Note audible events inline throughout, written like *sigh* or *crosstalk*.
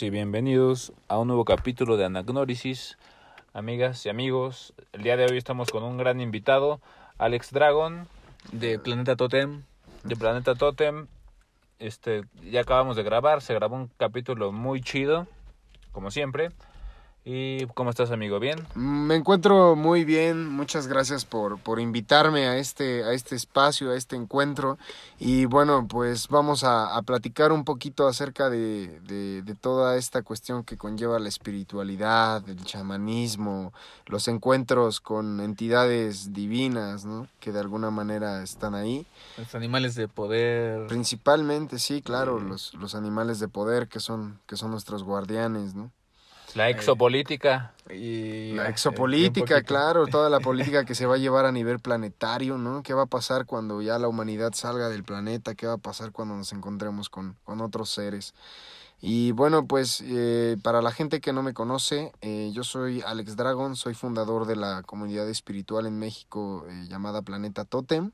Y bienvenidos a un nuevo capítulo de Anagnórisis. Amigas y amigos, el día de hoy estamos con un gran invitado, Alex Dragon, De Planeta Totem. de Planeta Totem. Este, ya acabamos de grabar, se grabó un capítulo muy chido, como siempre. ¿Y cómo estás, amigo? ¿Bien? Me encuentro muy bien, muchas gracias por, por invitarme a este, a este espacio, a este encuentro. Y bueno, pues vamos a, a platicar un poquito acerca de, de, de toda esta cuestión que conlleva la espiritualidad, el chamanismo, los encuentros con entidades divinas, ¿no? Que de alguna manera están ahí. Los animales de poder. Principalmente, sí, claro, los, los animales de poder que son, que son nuestros guardianes, ¿no? La exopolítica. Y La eh, exopolítica, claro, *laughs* toda la política que se va a llevar a nivel planetario, ¿no? ¿Qué va a pasar cuando ya la humanidad salga del planeta? ¿Qué va a pasar cuando nos encontremos con, con otros seres? Y bueno, pues eh, para la gente que no me conoce, eh, yo soy Alex Dragon, soy fundador de la comunidad espiritual en México eh, llamada Planeta Totem.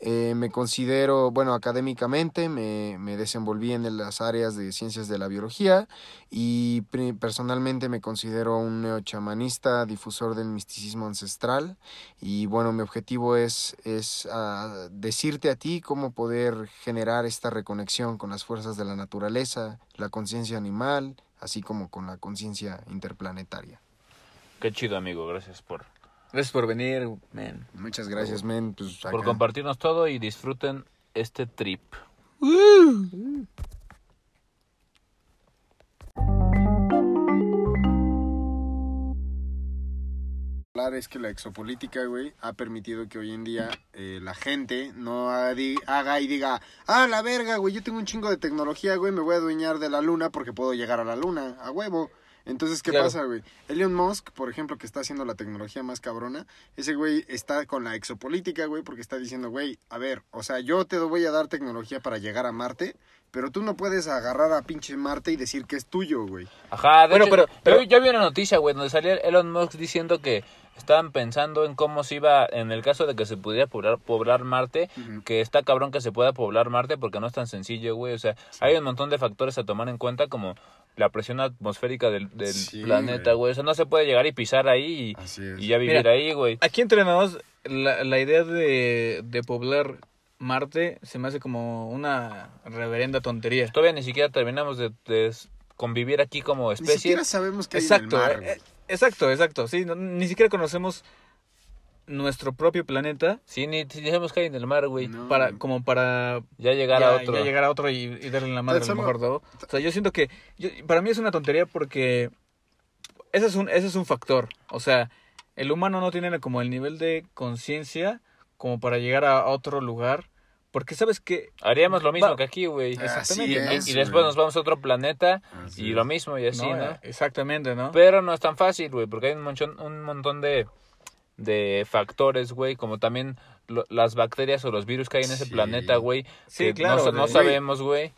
Eh, me considero, bueno, académicamente me, me desenvolví en las áreas de ciencias de la biología y personalmente me considero un neochamanista, difusor del misticismo ancestral y bueno, mi objetivo es, es ah, decirte a ti cómo poder generar esta reconexión con las fuerzas de la naturaleza, la conciencia animal, así como con la conciencia interplanetaria. Qué chido, amigo. Gracias por, Gracias por venir, man. Muchas gracias, men. Pues, por acá. compartirnos todo y disfruten este trip. hablar es que la exopolítica, güey, ha permitido que hoy en día eh, la gente no haga y diga, ah, la verga, güey, yo tengo un chingo de tecnología, güey, me voy a adueñar de la luna porque puedo llegar a la luna, a huevo. Entonces, ¿qué Claro. pasa, güey? Elon Musk, por ejemplo, que está haciendo la tecnología más cabrona, ese güey está con la exopolítica, güey, porque está diciendo, güey, a ver, o sea, yo te voy a dar tecnología para llegar a Marte, pero tú no puedes agarrar a pinche Marte y decir que es tuyo, güey. Ajá, de Bueno, hecho, pero- yo- pero- yo, vi una noticia, güey, donde salía Elon Musk diciendo que estaban pensando en cómo se iba, en el caso de que se pudiera poblar, poblar Marte, que está cabrón que se pueda poblar Marte porque no es tan sencillo, güey. O sea, hay un montón de factores a tomar en cuenta como la presión atmosférica del, del Sí, planeta, güey. O sea, no se puede llegar y pisar ahí y, ya vivir Mira, ahí, güey. Aquí entre nos, la, la idea de, de poblar Marte se me hace como una reverenda tontería. Todavía ni siquiera terminamos de, de convivir aquí como Ni especie. siquiera sabemos que hay Exacto, en el mar, eh, eh, exacto, exacto. Sí, no- ni siquiera conocemos nuestro propio planeta Sí, ni sabemos que hay en el mar, güey. No. para como para Ya llegar ya, a otro. ya llegar a otro y, y darle la madre a lo mejor todo. O sea, yo siento que yo- para mí es una tontería porque ese es un ese es un factor. O sea, el humano no tiene como el nivel de conciencia como para llegar a otro lugar, porque sabes que Haríamos lo mismo Va- que aquí, güey. Así Y, y- es, y después güey. nos vamos a otro planeta Así y es. lo mismo y así, no, ¿no? exactamente, ¿no? Pero no es tan fácil, güey, porque hay un montón, un montón de, de factores, güey, como también lo- las bacterias o los virus que hay en ese Sí. planeta, güey. Sí, que claro, No, sabemos, güey.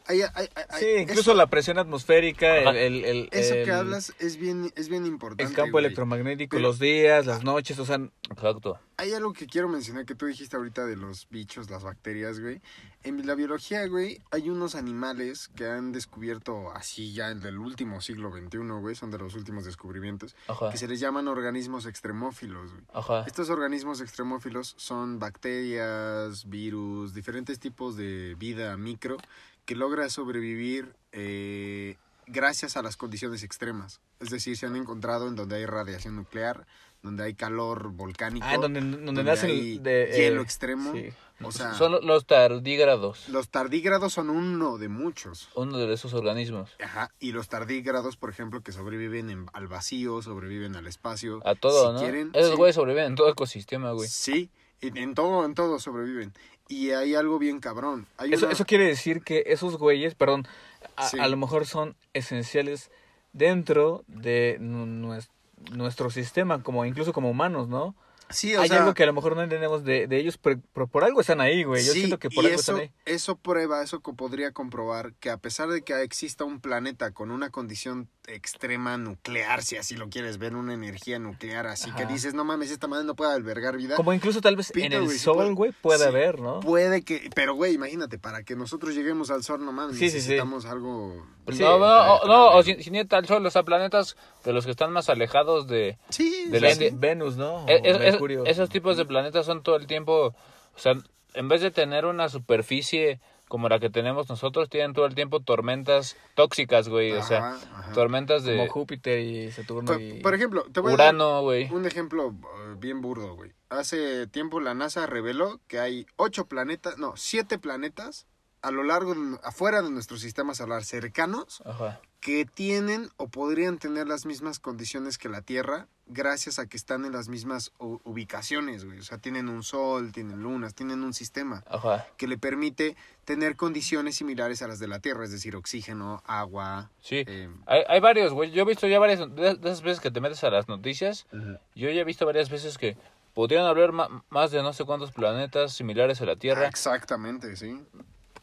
Sí, incluso eso, la presión atmosférica, el, el, el- eso que hablas es bien, es bien importante. el campo electromagnético, Pero- los días, las noches, o sea, Exacto. Hay algo que quiero mencionar que tú dijiste ahorita de los bichos, las bacterias, güey. En la biología, güey, hay unos animales que han descubierto así ya en el último siglo XXI, güey, son de los últimos descubrimientos, Ajá. que se les llaman organismos extremófilos, güey. Ajá. Estos organismos extremófilos son bacterias, virus, diferentes tipos de vida micro que logra sobrevivir eh, gracias a las condiciones extremas. Es decir, se han encontrado en donde hay radiación nuclear, donde hay calor volcánico, ah, donde, donde, donde nace hay el de, hielo eh, extremo. sí. O sea, Son lo- los tardígrados, los tardígrados son uno de muchos. uno de esos organismos. Ajá, y los tardígrados, por ejemplo, que sobreviven en- al vacío, sobreviven al espacio. A todo, Si ¿no? quieren, Esos sí. güeyes sobreviven en todo ecosistema, güey. Sí, en, en todo, en todo sobreviven. Y hay algo bien cabrón. Hay Eso, una- eso quiere decir que esos güeyes, perdón, a, Sí. a lo mejor son esenciales dentro de nu- nues- nuestro sistema, como incluso como humanos, ¿no? Sí, o hay sea, algo que a lo mejor no entendemos de, de ellos, pero, pero por algo están ahí, güey. Yo sí, siento que por y algo eso, están ahí. eso prueba, eso podría comprobar que a pesar de que exista un planeta con una condición extrema nuclear, si así lo quieres ver, una energía nuclear, así que dices, no mames, esta madre no puede albergar vida. Como incluso tal vez en el sol, güey, puede sí, haber, ¿no? Puede que, pero güey, imagínate, para que nosotros lleguemos al sol, no mames, Sí, sí, sí. necesitamos algo... Sí, no, no, para- o- no, o sin, sin ir al sol, o sea, planetas de los que están más alejados de... Sí, de la- Venus, ¿no? O Es- es- es- Mercurio. esos tipos de planetas son todo el tiempo, o sea, en vez de tener una superficie como la que tenemos nosotros, tienen todo el tiempo tormentas tóxicas, güey, o sea, Ajá, tormentas Como de Júpiter y Saturno Por, y... por ejemplo, te voy a dar Urano, güey. un ejemplo eh, bien burdo, güey. Hace tiempo la NASA reveló que hay ocho planetas, no, siete planetas a lo largo, de- afuera de nuestro sistema solar, cercanos, Ajá. que tienen o podrían tener las mismas condiciones que la Tierra, gracias a que están en las mismas ubicaciones, güey. O sea, tienen un sol, tienen lunas, tienen un sistema Ajá. que le permite tener condiciones similares a las de la Tierra, es decir, oxígeno, agua. Sí. eh, Hay, hay varios, güey. Yo he visto ya varias de, de esas veces que te metes a las noticias. Yo ya he visto varias veces que podrían haber ma- más de no sé cuántos planetas similares a la Tierra Exactamente, sí.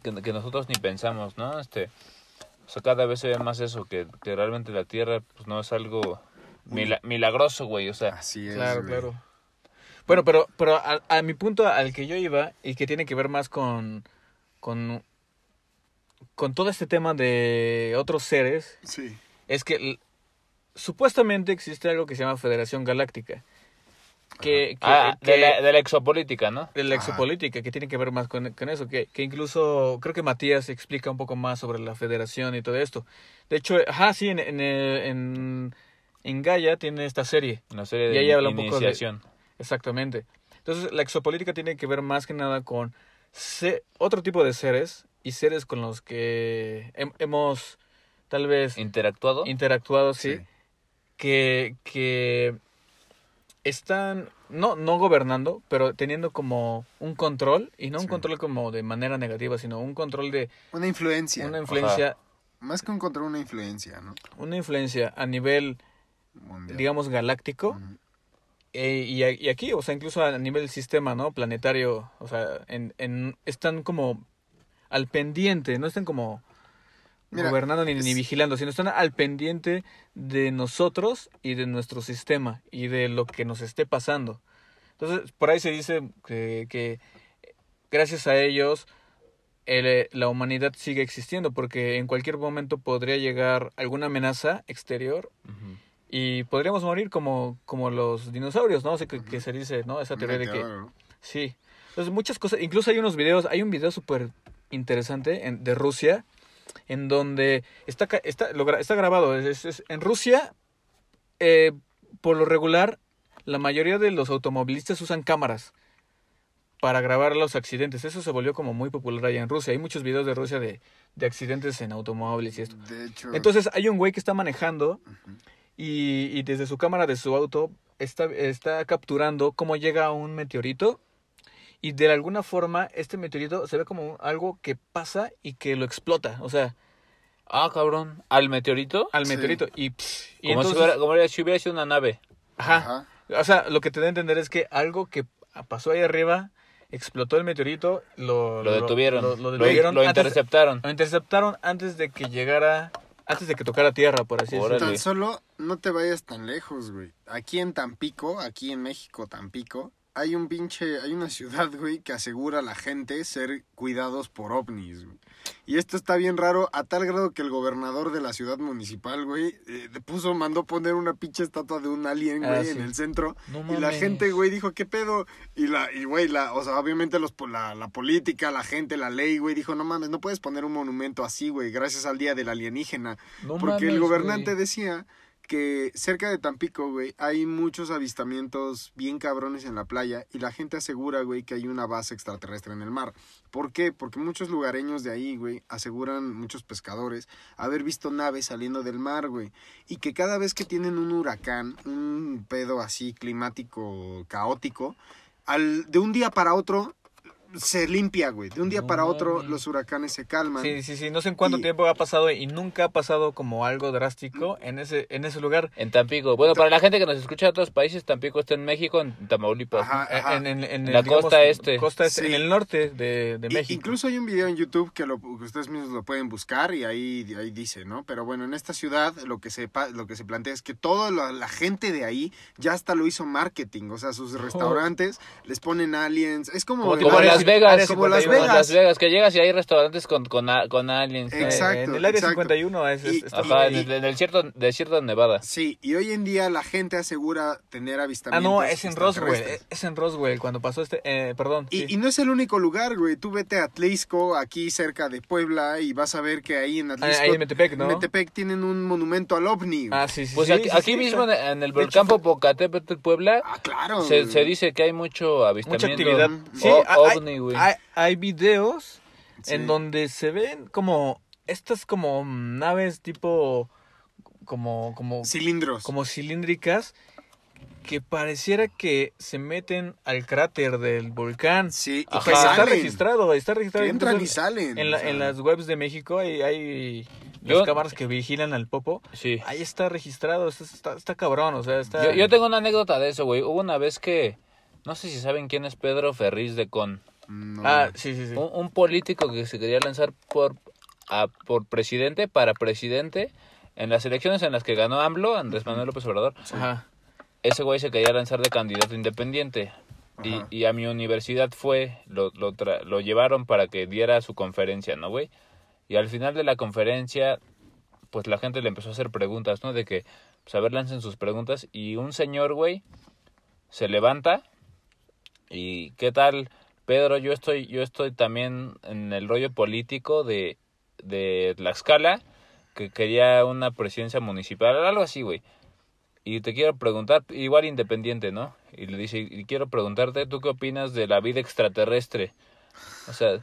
Que, que nosotros ni pensamos, ¿no? Este, o sea, cada vez se ve más eso, que, que realmente la Tierra pues no es algo mila- milagroso, güey. O sea, Así es. Claro, güey. claro. Bueno, pero, pero a, a mi punto al que yo iba y que tiene que ver más con, con, con todo este tema de otros seres, Sí. es que supuestamente existe algo que se llama Federación Galáctica. Que, que- ah, que- de, la, de la exopolítica, ¿no? de la Ajá. exopolítica, que tiene que ver más con, con eso, que, que incluso creo que Matías explica un poco más sobre la federación y todo esto. De hecho, ajá, sí, en, en, en, en Gaia tiene esta serie. Una serie Y de ahí habla un poco de-. Exactamente. Entonces, la exopolítica tiene que ver más que nada con se- otro tipo de seres y seres con los que hem- hemos tal vez ¿Interactuado? interactuado, sí, Sí. Que, que están, no, no gobernando, pero teniendo como un control, y no un Sí. control como de manera negativa, sino un control de Una influencia. una influencia, Más que encontrar una influencia, ¿no? una influencia a nivel, Mundial. digamos, galáctico. Eh, y, y aquí, o sea, incluso a nivel sistema, ¿no? Planetario, o sea, en, en, están como al pendiente, no están como Mira, gobernando ni, es- ni vigilando, sino están al pendiente de nosotros y de nuestro sistema y de lo que nos esté pasando. Entonces, por ahí se dice que, que gracias a ellos el, eh, la humanidad sigue existiendo, porque en cualquier momento podría llegar alguna amenaza exterior y podríamos morir como, como los dinosaurios, ¿no? O sea, que, que se dice, ¿no? Esa teoría de que... Sí. Entonces, muchas cosas. Incluso hay unos videos. Hay un video súper interesante en- de Rusia. En donde está, está, está grabado. Es, es- en Rusia, eh, por lo regular, la mayoría de los automovilistas usan cámaras para grabar los accidentes. Eso se volvió como muy popular allá en Rusia. Hay muchos videos de Rusia de, de accidentes en automóviles y esto. De hecho. Entonces hay un güey que está manejando y, y desde su cámara de su auto está, está capturando cómo llega un meteorito y de alguna forma este meteorito se ve como algo que pasa y que lo explota, o sea, Ah, cabrón. ¿Al meteorito? al Sí. meteorito y, pss, y como, entonces, si hubiera, como si hubiera sido una nave. ajá, Ajá. o sea, lo que te da a entender es que algo que pasó ahí arriba explotó el meteorito, lo, Lo detuvieron. lo, detuvieron lo antes- interceptaron. lo interceptaron antes de que llegara, antes de que tocara tierra, por así decirlo. Tan solo no te vayas tan lejos, güey. Aquí en Tampico, aquí en México, Tampico, hay un pinche, hay una *laughs* ciudad, güey, que asegura a la gente ser cuidados por ovnis, güey. Y esto está bien raro a tal grado que el gobernador de la ciudad municipal, güey, eh, puso, mandó poner una pinche estatua de un alien, Ah, güey, sí. en el centro. No Y la gente, güey, dijo, ¿qué pedo? Y la, y güey, la, o sea, obviamente los, la, la política, la gente, la ley, güey, dijo, no mames, no puedes poner un monumento así, güey, gracias al día del alienígena. No Porque el gobernante güey. decía que cerca de Tampico, güey, hay muchos avistamientos bien cabrones en la playa y la gente asegura, güey, que hay una base extraterrestre en el mar. ¿Por qué? Porque muchos lugareños de ahí, güey, aseguran, muchos pescadores, haber visto naves saliendo del mar, güey. Y que cada vez que tienen un huracán, un pedo así climático caótico, al, de un día para otro se limpia, güey. De un día No para otro los huracanes se calman. Sí, sí, sí, no sé en cuánto Y- tiempo ha pasado y nunca ha pasado como algo drástico en ese en ese lugar. En Tampico. Bueno, para la gente que nos escucha de otros países, Tampico está en México, en Tamaulipas. Ajá, ajá. En, en- en el, La costa este. costa este, Sí. en el norte de, de México. Incluso hay un video en YouTube que, lo, que ustedes mismos lo pueden buscar y ahí, ahí dice, ¿no? Pero bueno, en esta ciudad lo que se, pa- lo que se plantea es que toda la, la gente de ahí ya hasta lo hizo marketing. O sea, sus restaurantes les ponen aliens. Es como, Las Vegas. Como Las 51. Vegas. Las Vegas, que llegas y hay restaurantes con, con, con aliens. ¿no? Eh, Exacto, en el área exacto. 51 es, es- Y- Ajá, en y- el, en el desierto, desierto de Nevada. Sí, y hoy en día la gente asegura tener Ah, avistamientos. no, es en Roswell, extraterrestres. es en Roswell cuando pasó este eh, perdón. Y, sí. y no es el único lugar, güey. Tú vete a Atlisco, aquí cerca de Puebla, y vas a ver que ahí en Ah, Atlisco, ahí en Metepec, ¿no? Metepec tienen un monumento al ovni. güey. Ah, sí, sí. Pues sí, aquí, sí, aquí sí, mismo en, está- en el fue- Popocatépetl, Puebla, Ah, claro. se, se dice que hay mucho avistamiento. mucha actividad. O- hay- güey. hay, hay videos Sí. en donde se ven como estas como naves tipo como como Cilindros. como cilíndricas que pareciera que se meten al cráter del volcán. Sí, y que y está registrado, está registrado. Que entran y salen. En, la- o sea. en las webs de México hay, hay Yo- las cámaras que vigilan al popo. Sí. Ahí está registrado, está, está, está cabrón, o sea, está... Yo, yo tengo una anécdota de eso, güey. Hubo una vez que, no sé si saben quién es Pedro Ferriz de Con. No. Ah, sí, sí, sí. Un, un político que se quería lanzar por, a- por presidente, para presidente, en las elecciones en las que ganó AMLO, Andrés Manuel López Obrador. Ajá. Ese güey se quería lanzar de candidato independiente. Y, y a mi universidad fue, lo, lo, tra- lo llevaron para que diera su conferencia, ¿no, güey? Y al final de la conferencia, pues la gente le empezó a hacer preguntas, ¿no? De que, pues a ver, lancen sus preguntas. Y un señor, güey, se levanta y, ¿qué tal, Pedro? Yo estoy, yo estoy también en el rollo político de, de Tlaxcala, que quería una presidencia municipal, algo así, güey. Y te quiero preguntar, igual independiente, ¿no? Y le dice, y quiero preguntarte, ¿tú qué opinas de la vida extraterrestre? O sea.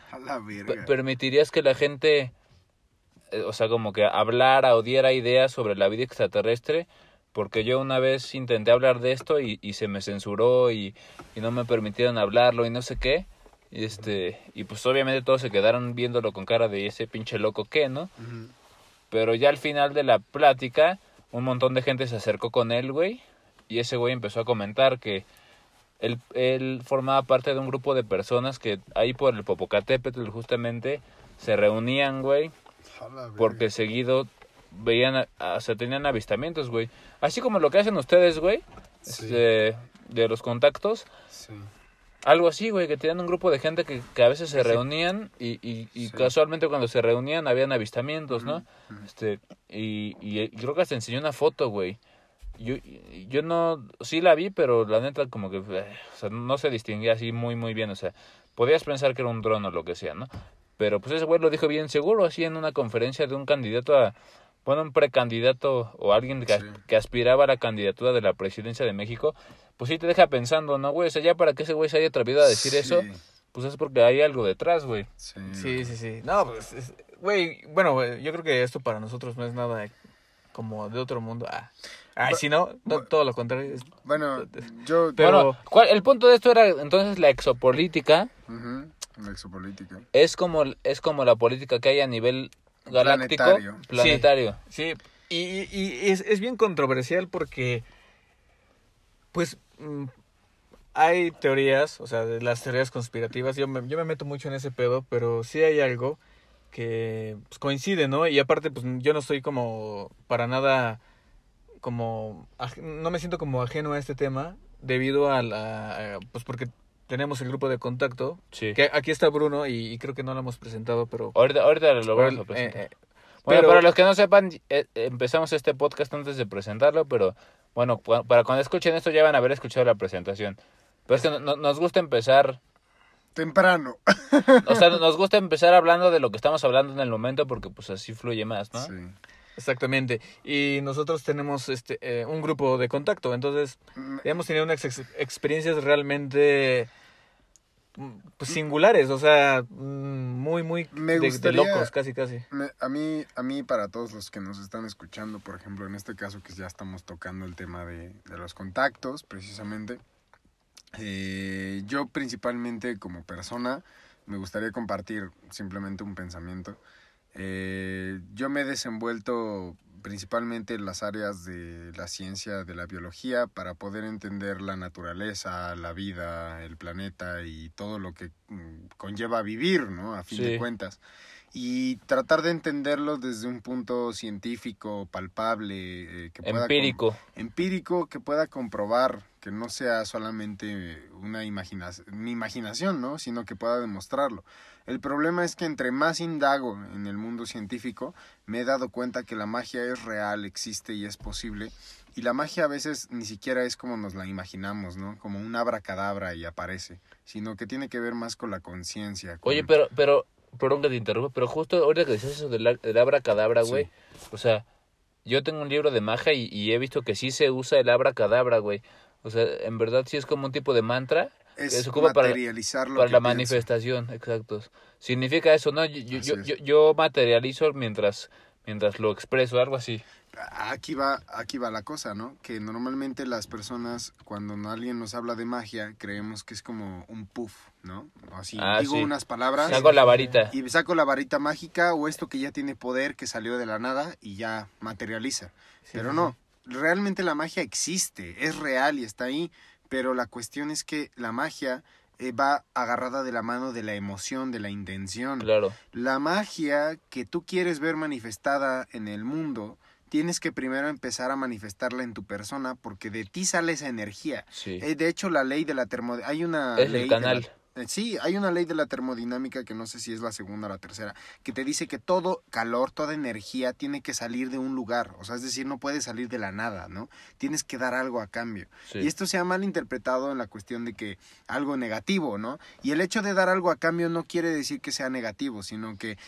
¿Permitirías que la gente, eh, o sea, como que hablara o diera ideas sobre la vida extraterrestre? Porque yo una vez intenté hablar de esto y, y se me censuró y, y no me permitieron hablarlo y no sé qué. Y este, y pues obviamente todos se quedaron viéndolo con cara de ese pinche loco que, ¿no? Pero ya al final de la plática, un montón de gente se acercó con él, güey. Y ese güey empezó a comentar que él, él formaba parte de un grupo de personas que ahí por el Popocatépetl justamente se reunían, güey. Porque seguido veían, o sea, tenían avistamientos, güey. Así como lo que hacen ustedes, güey. Sí. este, de los contactos. Sí. Algo así, güey, que tenían un grupo de gente que, que a veces se Sí. reunían y, y, y casualmente cuando se reunían habían avistamientos, ¿no? Este, y, y, y creo que hasta enseñó una foto, güey. Yo, yo no, sí la vi, pero la neta como que, eh, o sea, no se distinguía así muy, muy bien, o sea, podías pensar que era un dron o lo que sea, ¿no? Pero pues ese güey lo dijo bien seguro, así en una conferencia de un candidato a, bueno, un precandidato o alguien que, Sí. que aspiraba a la candidatura de la presidencia de México, pues sí te deja pensando, ¿no, güey? O sea, ya para que ese güey se haya atrevido a decir eso, pues es porque hay algo detrás, güey. sí. Sí, sí, sí. No, pues, es- güey, bueno, güey, yo creo que esto para nosotros no es nada como de otro mundo. Ah, Ay, Bu- si no, bu- todo lo contrario. Bueno, yo... Pero- Bueno, ¿cuál- el punto de esto era entonces la exopolítica. La exopolítica. es como es como la política que hay a nivel galáctico Planetario. planetario, Sí, y, y- y es, es bien controversial porque, pues, mm, hay teorías, o sea, de las teorías conspirativas, yo me, yo me meto mucho en ese pedo, pero sí hay algo que pues, coincide, ¿no? Y aparte, pues yo no estoy como para nada, como, no me siento como ajeno a este tema debido a la, pues porque tenemos el grupo de contacto, sí que aquí está Bruno y, y creo que no lo hemos presentado, pero... ahorita ahorita lo vamos a presentar eh, eh, bueno pero- para los que no sepan eh, empezamos este podcast antes de presentarlo pero bueno para cuando escuchen esto ya van a haber escuchado la presentación pero es que no- no- nos gusta empezar Temprano. o sea nos gusta empezar hablando de lo que estamos hablando en el momento porque pues así fluye más no Sí. Exactamente. Y nosotros tenemos este eh, un grupo de contacto, entonces Mm, hemos tenido unas ex- experiencias realmente mm, pues, singulares, o sea, mm, muy, muy Me de- locos, casi, casi. Me- a mí, a mí para todos los que nos están escuchando, por ejemplo, en este caso que ya estamos tocando el tema de, de los contactos, precisamente, Eh, yo principalmente como persona me gustaría compartir simplemente un pensamiento. Eh, yo me he desenvuelto principalmente en las áreas de la ciencia de la biología para poder entender la naturaleza, la vida, el planeta y todo lo que mm, conlleva vivir, ¿no? A fin Sí. de cuentas. Y tratar de entenderlo desde un punto científico, palpable, eh, que pueda Empírico. empírico que pueda comprobar que no sea solamente una, imagina una imaginación, ¿no? sino que pueda demostrarlo. El problema es que entre más indago en el mundo científico, me he dado cuenta que la magia es real, existe y es posible. Y la magia a veces ni siquiera es como nos la imaginamos, ¿no? Como un abracadabra y aparece, sino que tiene que ver más con la conciencia. con- Oye, pero, pero, perdón que te interrumpa, pero justo ahorita que decías eso del, del abracadabra, güey, o sea, yo tengo un libro de magia y, y he visto que sí se usa el abracadabra, güey. O sea, en verdad sí es como un tipo de mantra es que se ocupa para, lo para que la pienso. manifestación, exacto. Significa eso, ¿no? Yo, yo, yo, yo materializo mientras, mientras lo expreso, algo así. Aquí va, aquí va la cosa, ¿no? Que normalmente las personas, cuando alguien nos habla de magia, creemos que es como un puff, ¿no? Así, Ah, digo sí. unas palabras Saco la varita. y saco la varita mágica o esto que ya tiene poder, que salió de la nada y ya materializa. pero sí, no, realmente la magia existe, es real y está ahí, pero la cuestión es que la magia eh, va agarrada de la mano de la emoción, de la intención. Claro. La magia que tú quieres ver manifestada en el mundo, tienes que primero empezar a manifestarla en tu persona porque de ti sale esa energía. Sí. Eh, de hecho, la ley de la termodinámica, hay una Es ley el canal. la- eh, sí, hay una ley de la termodinámica que no sé si es la segunda o la tercera, que te dice que todo calor, toda energía tiene que salir de un lugar, o sea, es decir, no puede salir de la nada, ¿no? Tienes que dar algo a cambio. Sí. Y esto se ha malinterpretado en la cuestión de que algo negativo, ¿no? Y el hecho de dar algo a cambio no quiere decir que sea negativo, sino que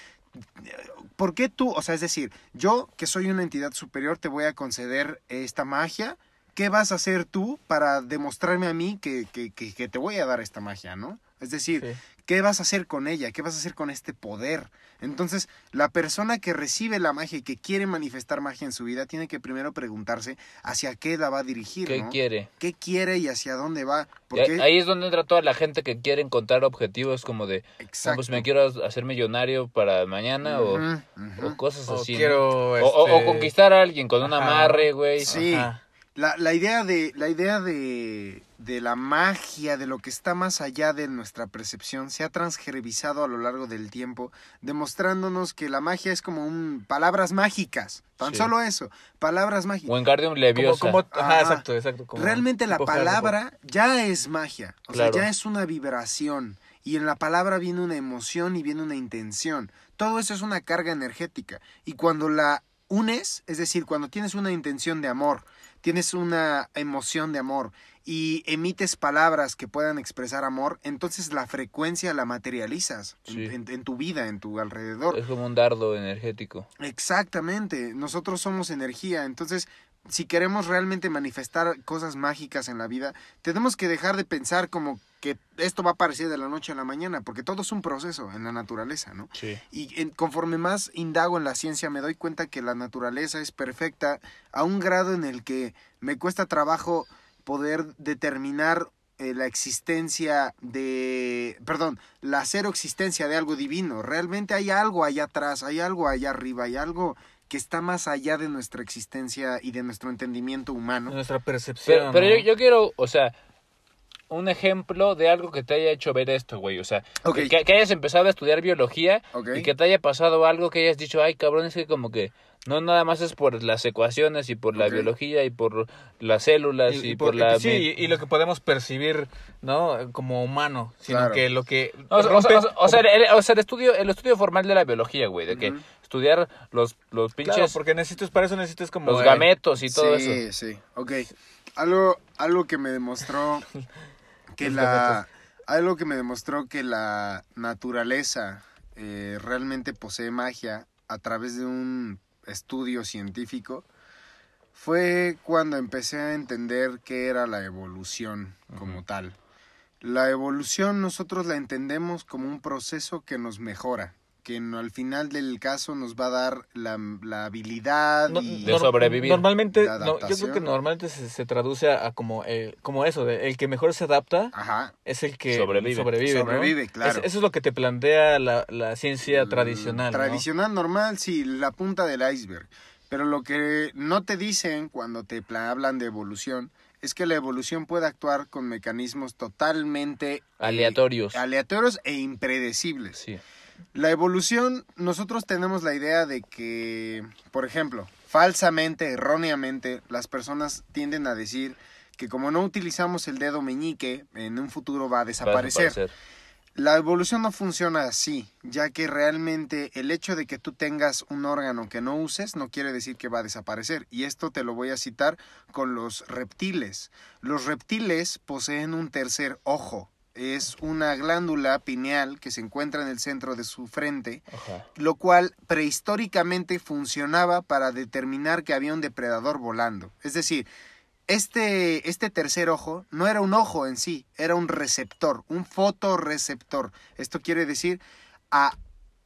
¿por qué tú, o sea, es decir, yo que soy una entidad superior te voy a conceder esta magia? ¿Qué vas a hacer tú para demostrarme a mí que, que, que, que te voy a dar esta magia, no? Es decir, Sí. ¿qué vas a hacer con ella? ¿Qué vas a hacer con este poder? Entonces, la persona que recibe la magia y que quiere manifestar magia en su vida tiene que primero preguntarse hacia qué la va a dirigir, ¿Qué ¿no? quiere? ¿Qué quiere y hacia dónde va? Porque, Ahí es donde entra toda la gente que quiere encontrar objetivos como de, no, exacto. pues me quiero hacer millonario para mañana o, o cosas O así. ¿no? quiero, O, o- este, conquistar a alguien con un amarre, güey. Sí. Ajá. La, la idea de la idea de, de la magia, de lo que está más allá de nuestra percepción, se ha transgerbizado a lo largo del tiempo, demostrándonos que la magia es como un palabras mágicas, tan Sí. solo eso, palabras mágicas. Wingardium Como, Leviosa. como, ajá, Ajá. exacto, exacto. como Realmente la palabra ya es magia, o Claro. sea, ya es una vibración y en la palabra viene una emoción y viene una intención. Todo eso es una carga energética y cuando la unes, es decir, cuando tienes una intención de amor, tienes una emoción de amor y emites palabras que puedan expresar amor, entonces la frecuencia la materializas en- en tu vida, en tu alrededor. Es como un dardo energético. Exactamente, nosotros somos energía, entonces si queremos realmente manifestar cosas mágicas en la vida, tenemos que dejar de pensar como que esto va a aparecer de la noche a la mañana, porque todo es un proceso en la naturaleza, ¿no? Sí. Y en- conforme más indago en la ciencia me doy cuenta que la naturaleza es perfecta a un grado en el que me cuesta trabajo poder determinar eh, la existencia de, perdón, la cero existencia de algo divino. Realmente hay algo allá atrás, hay algo allá arriba, hay algo que está más allá de nuestra existencia y de nuestro entendimiento De humano. nuestra percepción. Pero, pero ¿no? yo, yo quiero, o sea, un ejemplo de algo que te haya hecho ver esto, güey. O sea, que, que hayas empezado a estudiar biología y que te haya pasado algo que hayas dicho, ay, cabrón, es que como que no nada más es por las ecuaciones y por la biología y por las células y, y, por, por- la... sí, y, y lo que podemos percibir, ¿no? Como humano, sino Claro. que lo que o, sea, o sea, o sea, o sea, el, o sea, el estudio el estudio formal de la biología, güey, de que estudiar los, los pinches, Claro, porque necesitas, para eso necesitas como... los gametos y todo sí, eso. Sí, ok. Algo, algo que me demostró *laughs* que la... Algo que me demostró que la naturaleza eh, realmente posee magia a través de un estudio científico fue cuando empecé a entender qué era la evolución como tal. La evolución nosotros la entendemos como un proceso que nos mejora, que no- al final del caso nos va a dar la, la habilidad No- y... De sobrevivir. Normalmente, La no, yo creo que normalmente se, se traduce a, a como, eh, como eso, de el que mejor se adapta Ajá, es el que Sobrevive. sobrevive. claro. Es- eso es lo que te plantea la, la ciencia tradicional. ¿no? Tradicional, normal, sí, la punta del iceberg. Pero lo que no te dicen cuando te pla- hablan de evolución es que la evolución puede actuar con mecanismos totalmente eh, Aleatorios. aleatorios e impredecibles. Sí. La evolución, nosotros tenemos la idea de que, por ejemplo, falsamente, erróneamente, las personas tienden a decir que como no utilizamos el dedo meñique, en un futuro va a Va a desaparecer. desaparecer. La evolución no funciona así, ya que realmente el hecho de que tú tengas un órgano que no uses no quiere decir que va a desaparecer. Y esto te lo voy a citar con los reptiles. Los reptiles poseen un tercer ojo. Es una glándula pineal que se encuentra en el centro de su frente, Ajá. lo cual prehistóricamente funcionaba para determinar que había un depredador volando. Es decir, este, este tercer ojo no era un ojo en sí, era un receptor, un fotorreceptor. Esto quiere decir a,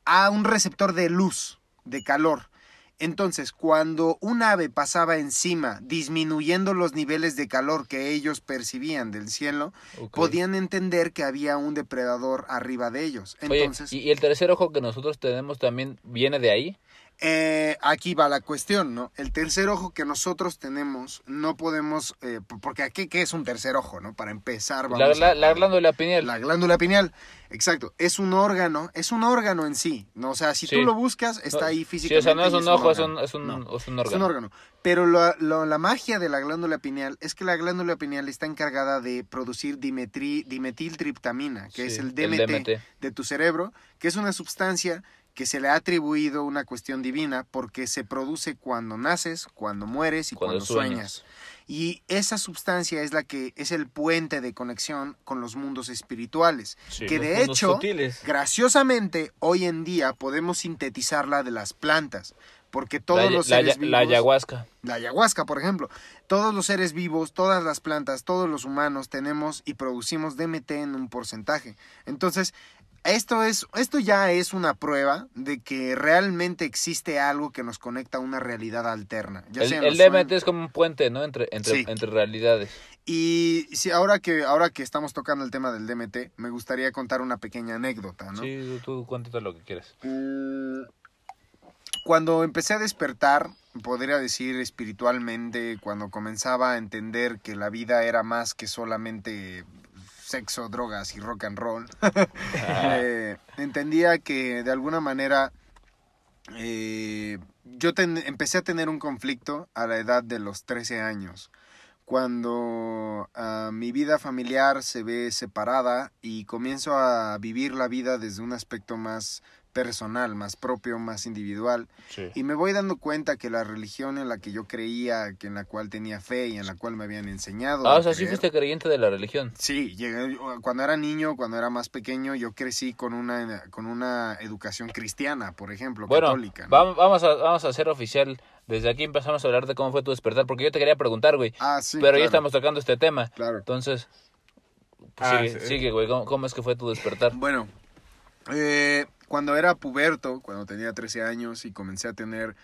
a un receptor de luz, de calor. Entonces, cuando un ave pasaba encima, disminuyendo los niveles de calor que ellos percibían del cielo, podían entender que había un depredador arriba de ellos. Entonces, ¿y, y el tercer ojo que nosotros tenemos también viene de ahí? Eh, aquí va la cuestión, ¿no? El tercer ojo que nosotros tenemos, no podemos, eh, porque aquí, ¿qué es un tercer ojo, no? Para empezar, La, vamos la, a- la glándula pineal. La glándula pineal, exacto, es un órgano, es un órgano en sí, ¿no? O sea, si Sí. tú lo buscas, está No, ahí Sí, físicamente. o sea, no es un ojo, es órgano. un, es un, No. es un Es órgano. un órgano. Pero lo- lo- la magia de la glándula pineal es que la glándula pineal está encargada de producir dimetri- dimetiltriptamina, que es Sí, el el DMT, DMT. de tu cerebro, que es una sustancia que se le ha atribuido una cuestión divina porque se produce cuando naces, cuando mueres y Cuando cuando, sueñas. sueñas. Y esa sustancia es la que es el puente de conexión con los mundos espirituales, Sí. que de hecho sutiles. Graciosamente, hoy en día podemos sintetizarla de las plantas, porque todos la, los la- seres la vivos, ayahuasca. la ayahuasca, por ejemplo, todos los seres vivos, todas las plantas, todos los humanos tenemos y producimos DMT en un porcentaje. Entonces, esto es esto ya es una prueba de que realmente existe algo que nos conecta a una realidad alterna. Ya El, DMT es como un puente, ¿no? Entre, entre, Sí. entre realidades. Y si ahora que ahora que estamos tocando el tema del DMT, me gustaría contar una pequeña anécdota, ¿no? Sí, tú cuéntate lo que quieras. Mm, Cuando empecé a despertar, podría decir espiritualmente, cuando comenzaba a entender que la vida era más que solamente sexo, drogas y rock and roll, *laughs* eh, entendía que de alguna manera eh, yo ten- empecé a tener un conflicto a la edad de los 13 años, cuando ah, mi vida familiar se ve separada y comienzo a vivir la vida desde un aspecto más personal, más propio, más individual. Sí. Y me voy dando cuenta que la religión en la que yo creía, que en la cual tenía fe y en la cual me habían enseñado. Ah, o sea, sí fuiste creyente de la religión. Sí, llegué, cuando era niño, cuando era más pequeño, yo crecí con una, con una educación cristiana, por ejemplo, Bueno, católica. ¿no? vamos, vamos, a, vamos a hacer oficial. Desde aquí empezamos a hablar de cómo fue tu despertar, porque yo te quería preguntar, güey. Ah, sí, pero ya estamos tocando este tema. Claro. Entonces, pues, Ah, sigue, sí. sigue, güey. ¿Cómo, cómo es que fue tu despertar? Bueno, eh, cuando era puberto, cuando tenía 13 años y comencé a tener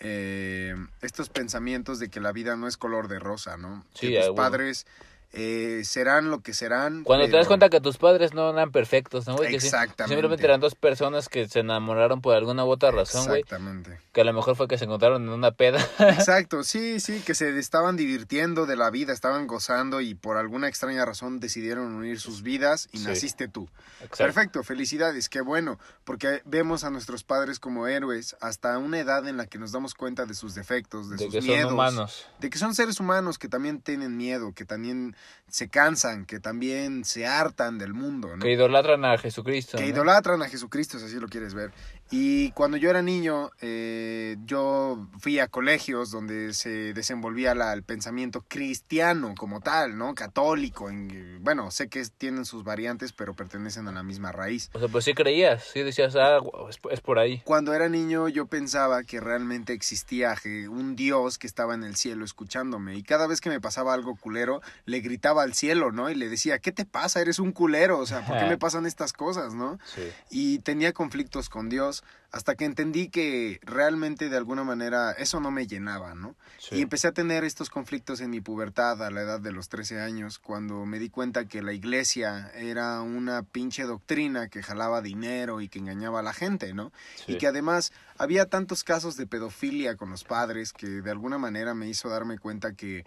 eh, estos pensamientos de que la vida no es color de rosa, ¿no? Sí, que a tus padres eh, serán lo que serán. Cuando te das cuenta que tus padres no eran perfectos, ¿no, güey? Que sí- Exactamente. simplemente eran dos personas que se enamoraron por alguna u otra razón, güey. Exactamente. Que a lo mejor fue que se encontraron en una peda. Exacto, sí, sí, que se estaban divirtiendo de la vida, estaban gozando y por alguna extraña razón decidieron unir sus vidas y Sí. naciste tú. Exacto. Perfecto, felicidades, qué bueno, porque vemos a nuestros padres como héroes hasta una edad en la que nos damos cuenta de sus defectos, de, De sus que miedos, son humanos. de que son seres humanos que también tienen miedo, que también se cansan, que también se hartan del mundo, ¿no? Que idolatran a Jesucristo. que ¿no? idolatran a Jesucristo, si así lo quieres ver. Y cuando yo era niño, eh, yo fui a colegios donde se desenvolvía la- el pensamiento cristiano como tal, ¿no? Católico. en- bueno, sé que tienen sus variantes, pero pertenecen a la misma raíz. O sea, pues sí creías, sí decías, ah, es, es por ahí. Cuando era niño yo pensaba que realmente existía je- un Dios que estaba en el cielo escuchándome y cada vez que me pasaba algo culero le gritaba al cielo, ¿no? Y le decía, ¿qué te pasa? Eres un culero, o sea, ¿por qué me *laughs* pasan estas cosas, no? Sí. y tenía conflictos con Dios Hasta que entendí que realmente de alguna manera eso no me llenaba, ¿no? Sí. Y empecé a tener estos conflictos en mi pubertad a la edad de los 13 años, cuando me di cuenta que la iglesia era una pinche doctrina que jalaba dinero y que engañaba a la gente, ¿no? Sí. Y que además había tantos casos de pedofilia con los padres que de alguna manera me hizo darme cuenta que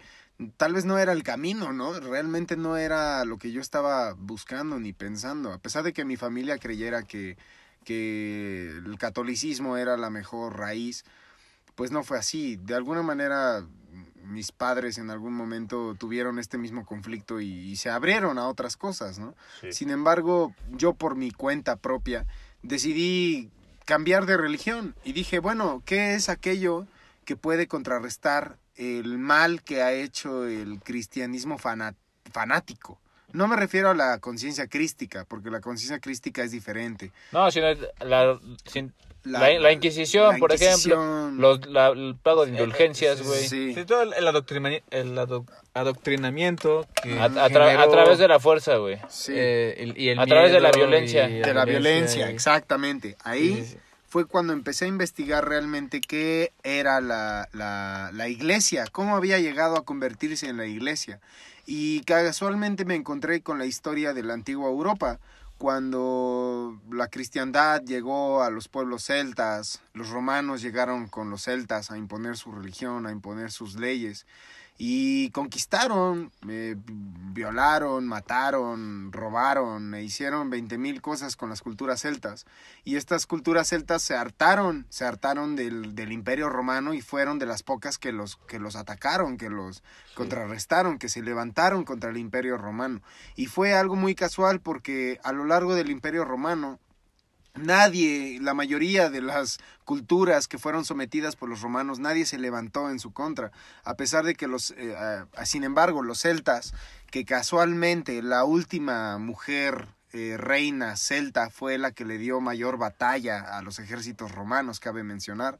tal vez no era el camino, ¿no? Realmente no era lo que yo estaba buscando ni pensando, a pesar de que mi familia creyera que, que el catolicismo era la mejor raíz, pues no fue así. De alguna manera mis padres en algún momento tuvieron este mismo conflicto y, y se abrieron a otras cosas, ¿no? Sí. Sin embargo, yo por mi cuenta propia decidí cambiar de religión y dije, bueno, ¿qué es aquello que puede contrarrestar el mal que ha hecho el cristianismo fanático? No me refiero a la conciencia crística, porque la conciencia crística es diferente. No, sino la, sin- la, la Inquisición, la por Inquisición, ejemplo, los, la- el pago de indulgencias, güey. Sí. Sí, todo el, el adoctrina- el ado- adoctrinamiento que A, a tra- a generó, través de la fuerza, güey. Sí. eh, el- y el A través de la violencia. y de la violencia, y- exactamente. Ahí Sí, sí, sí. fue cuando empecé a investigar realmente qué era la, la, la iglesia, cómo había llegado a convertirse en la iglesia. Y casualmente me encontré con la historia de la antigua Europa, cuando la cristiandad llegó a los pueblos celtas, los romanos llegaron con los celtas a imponer su religión, a imponer sus leyes. Y conquistaron, eh, violaron, mataron, robaron, e hicieron 20 mil cosas con las culturas celtas. Y estas culturas celtas se hartaron, se hartaron del, del imperio romano y fueron de las pocas que los, que los atacaron, que los contrarrestaron, que se levantaron contra el imperio romano. Y fue algo muy casual porque a lo largo del imperio romano, Nadie, la mayoría de las culturas que fueron sometidas por los romanos, nadie se levantó en su contra, a pesar de que los, eh, sin embargo, los celtas, que casualmente la última mujer eh, reina celta fue la que le dio mayor batalla a los ejércitos romanos, cabe mencionar,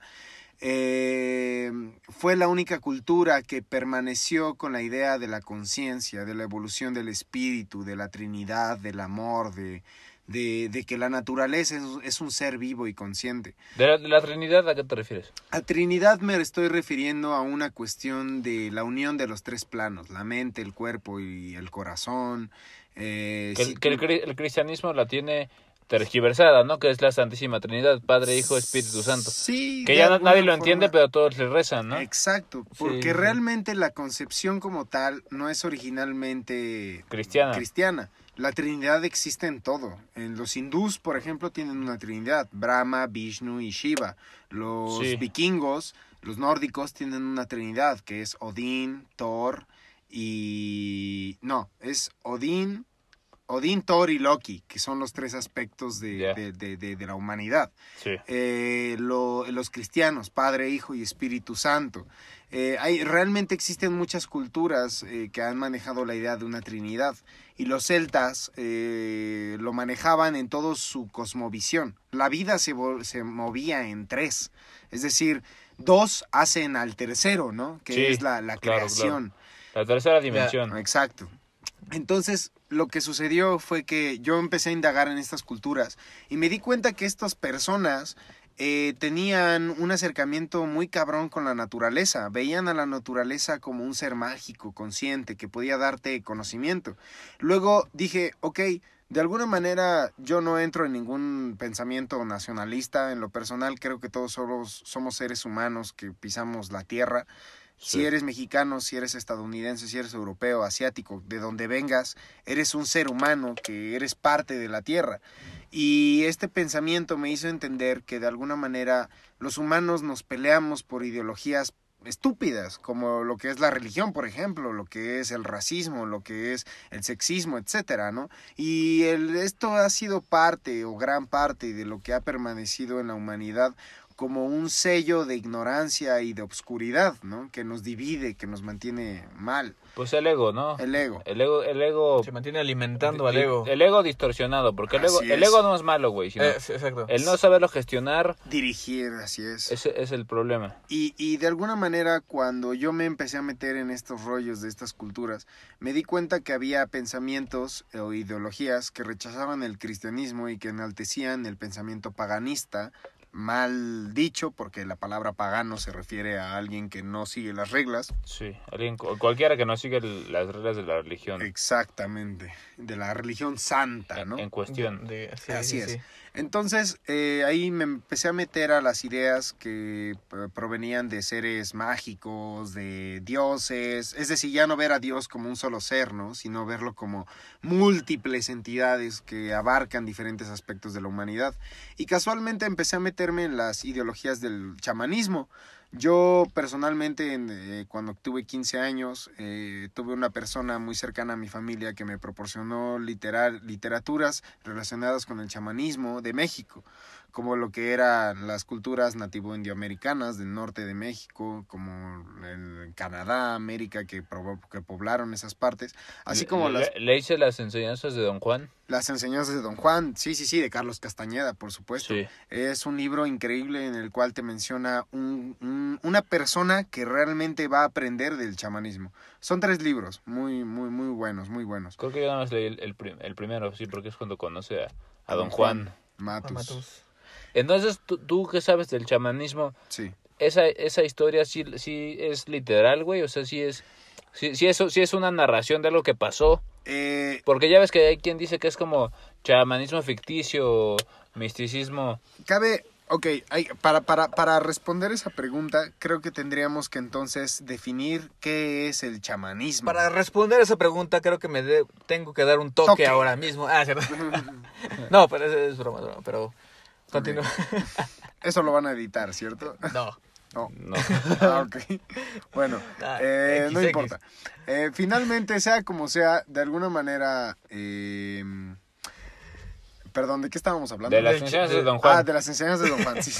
eh, fue la única cultura que permaneció con la idea de la conciencia, de la evolución del espíritu, de la Trinidad, del amor, de, de, de que la naturaleza es, es un ser vivo y consciente. ¿De la, de la Trinidad a qué te refieres? A Trinidad me estoy refiriendo a una cuestión de la unión de los tres planos, la mente, el cuerpo y el corazón. eh, Que, si el, que el el cristianismo la tiene tergiversada, ¿no? Que es la Santísima Trinidad, Padre, Hijo, Espíritu Santo. Sí, Que ya nadie lo forma. entiende, pero todos le rezan, ¿no? Exacto, porque sí. realmente la concepción como tal no es originalmente Cristiana. cristiana. La Trinidad existe en todo. En los hindús, por ejemplo, tienen una Trinidad, Brahma, Vishnu y Shiva. Los Sí. vikingos, los nórdicos, tienen una Trinidad que es Odín, Thor y... No, es Odín, Odín, Thor y Loki, que son los tres aspectos de, Ya. de- de- de- de la humanidad Sí. eh, lo- los cristianos, Padre, Hijo y Espíritu Santo. Eh, hay, realmente existen muchas culturas eh, que han manejado la idea de una Trinidad y los celtas eh, lo manejaban en toda su cosmovisión. La vida se, se movía en tres, es decir, dos hacen al tercero, ¿no? Que Sí, es la, la claro, creación. La tercera dimensión. Exacto. Entonces, lo que sucedió fue que yo empecé a indagar en estas culturas y me di cuenta que estas personas eh, tenían un acercamiento muy cabrón con la naturaleza. Veían a la naturaleza como un ser mágico, consciente, que podía darte conocimiento. Luego dije, ok, de alguna manera yo no entro en ningún pensamiento nacionalista. En lo personal creo que todos somos, somos seres humanos que pisamos la tierra. Si eres mexicano, si eres estadounidense, si eres europeo, asiático, de donde vengas, eres un ser humano que eres parte de la Tierra. Y este pensamiento me hizo entender que de alguna manera los humanos nos peleamos por ideologías estúpidas, como lo que es la religión, por ejemplo, lo que es el racismo, lo que es el sexismo, etcétera, ¿no? Y el, esto ha sido parte o gran parte de lo que ha permanecido en la humanidad como un sello de ignorancia y de obscuridad, ¿no? Que nos divide, que nos mantiene mal. Pues el ego, ¿no? El ego. El ego, el ego. Se mantiene alimentando al ego. El ego distorsionado, porque el ego, el ego no es malo, güey. Sino Eh, exacto. el no saberlo gestionar, Dirigir, así es. ese es el problema. Y, y de alguna manera cuando yo me empecé a meter en estos rollos de estas culturas, me di cuenta que había pensamientos o ideologías que rechazaban el cristianismo y que enaltecían el pensamiento paganista, mal dicho, porque la palabra pagano se refiere a alguien que no sigue las reglas. Sí, alguien, cualquiera que no sigue las reglas de la religión. Exactamente, de la religión santa, ¿no? En, cuestión. De, Así es. Entonces, eh, ahí me empecé a meter a las ideas que eh, provenían de seres mágicos, de dioses, es decir, ya no ver a Dios como un solo ser, ¿no? Sino verlo como múltiples entidades que abarcan diferentes aspectos de la humanidad. Y casualmente empecé a meterme en las ideologías del chamanismo. Yo personalmente, eh, cuando tuve 15 años, eh, tuve una persona muy cercana a mi familia que me proporcionó literar, literaturas relacionadas con el chamanismo de México como lo que eran las culturas nativo-indioamericanas del norte de México, como el Canadá, América, que, que poblaron esas partes, así como le, las... ¿Le hice las enseñanzas de Don Juan? Las enseñanzas de Don Juan, sí, sí, sí, de Carlos Castañeda, por supuesto. Sí. Es un libro increíble en el cual te menciona un, una persona que realmente va a aprender del chamanismo. Son tres libros, muy, muy, muy buenos, muy buenos. Creo que yo nada más leí el, el, primero, sí, porque es cuando conoce a, a, Don, Juan. Matus. Entonces, ¿tú, tú qué sabes del chamanismo? Sí. Esa, esa historia sí, sí es literal, güey, o sea, sí es, sí, sí, eso, sí es una narración de algo que pasó. Eh, Porque ya ves que hay quien dice que es como chamanismo ficticio, misticismo. Cabe, ok, hay, para, para, para responder esa pregunta, creo que tendríamos que entonces definir qué es el chamanismo. Para responder esa pregunta, creo que me tengo que dar un toque, ahora mismo. Ah, *laughs* *laughs* no, pero es, es broma, broma, pero Continúa. *laughs* Eso lo van a editar, ¿cierto? No. *laughs* No. *laughs* Ah, ok. Bueno, ah, eh, no importa. Eh, finalmente, sea como sea, de alguna manera... Eh, perdón, ¿de qué estábamos hablando? De las enseñanzas de Don Juan. Ah, de las enseñanzas de Don Juan, sí.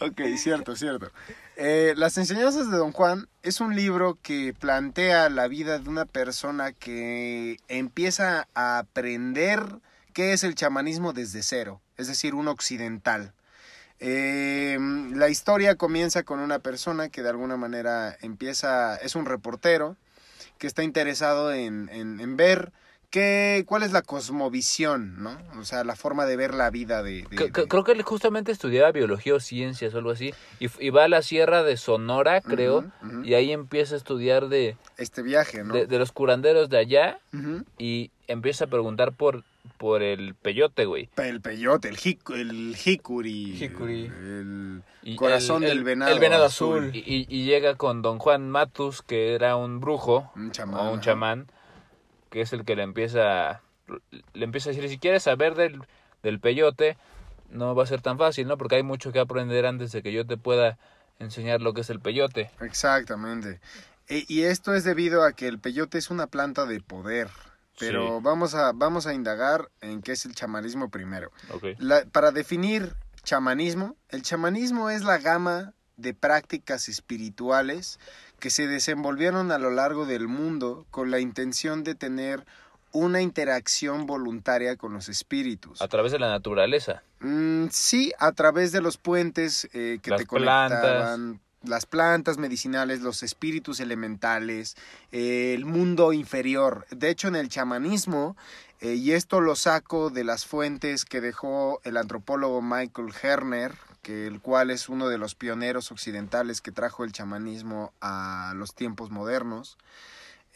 ok, cierto, cierto. las enseñanzas de Don Juan es un libro que plantea la vida de una persona que empieza a aprender qué es el chamanismo desde cero es decir, un occidental. Eh, la historia comienza con una persona que de alguna manera empieza, es un reportero que está interesado en, en, ver qué, cuál es la cosmovisión, ¿no? O sea, la forma de ver la vida de... Creo que él justamente estudiaba biología o ciencias o algo así, y, va a la sierra de Sonora, creo, y ahí empieza a estudiar de... Este viaje, ¿no? De, los curanderos de allá, y empieza a preguntar por por el peyote, güey. El peyote, el, jic, el jicuri. El corazón del venado. El venado azul. Y, y, llega con don Juan Matus, que era un brujo. Un chamán. O un chamán. Que es el que le empieza, le empieza a decir, si quieres saber del, del peyote, no va a ser tan fácil, ¿no? Porque hay mucho que aprender antes de que yo te pueda enseñar lo que es el peyote. Exactamente. E, y esto es debido a que el peyote es una planta de poder. Pero vamos, a, vamos a indagar en qué es el chamanismo primero. para definir chamanismo, el chamanismo es la gama de prácticas espirituales que se desenvolvieron a lo largo del mundo con la intención de tener una interacción voluntaria con los espíritus. A través de la naturaleza. Mm, sí, a través de los puentes eh, que te conectaban, las plantas medicinales, los espíritus elementales, el mundo inferior. De hecho, en el chamanismo, eh, y esto lo saco de las fuentes que dejó el antropólogo Michael Herner, que el cual es uno de los pioneros occidentales que trajo el chamanismo a los tiempos modernos.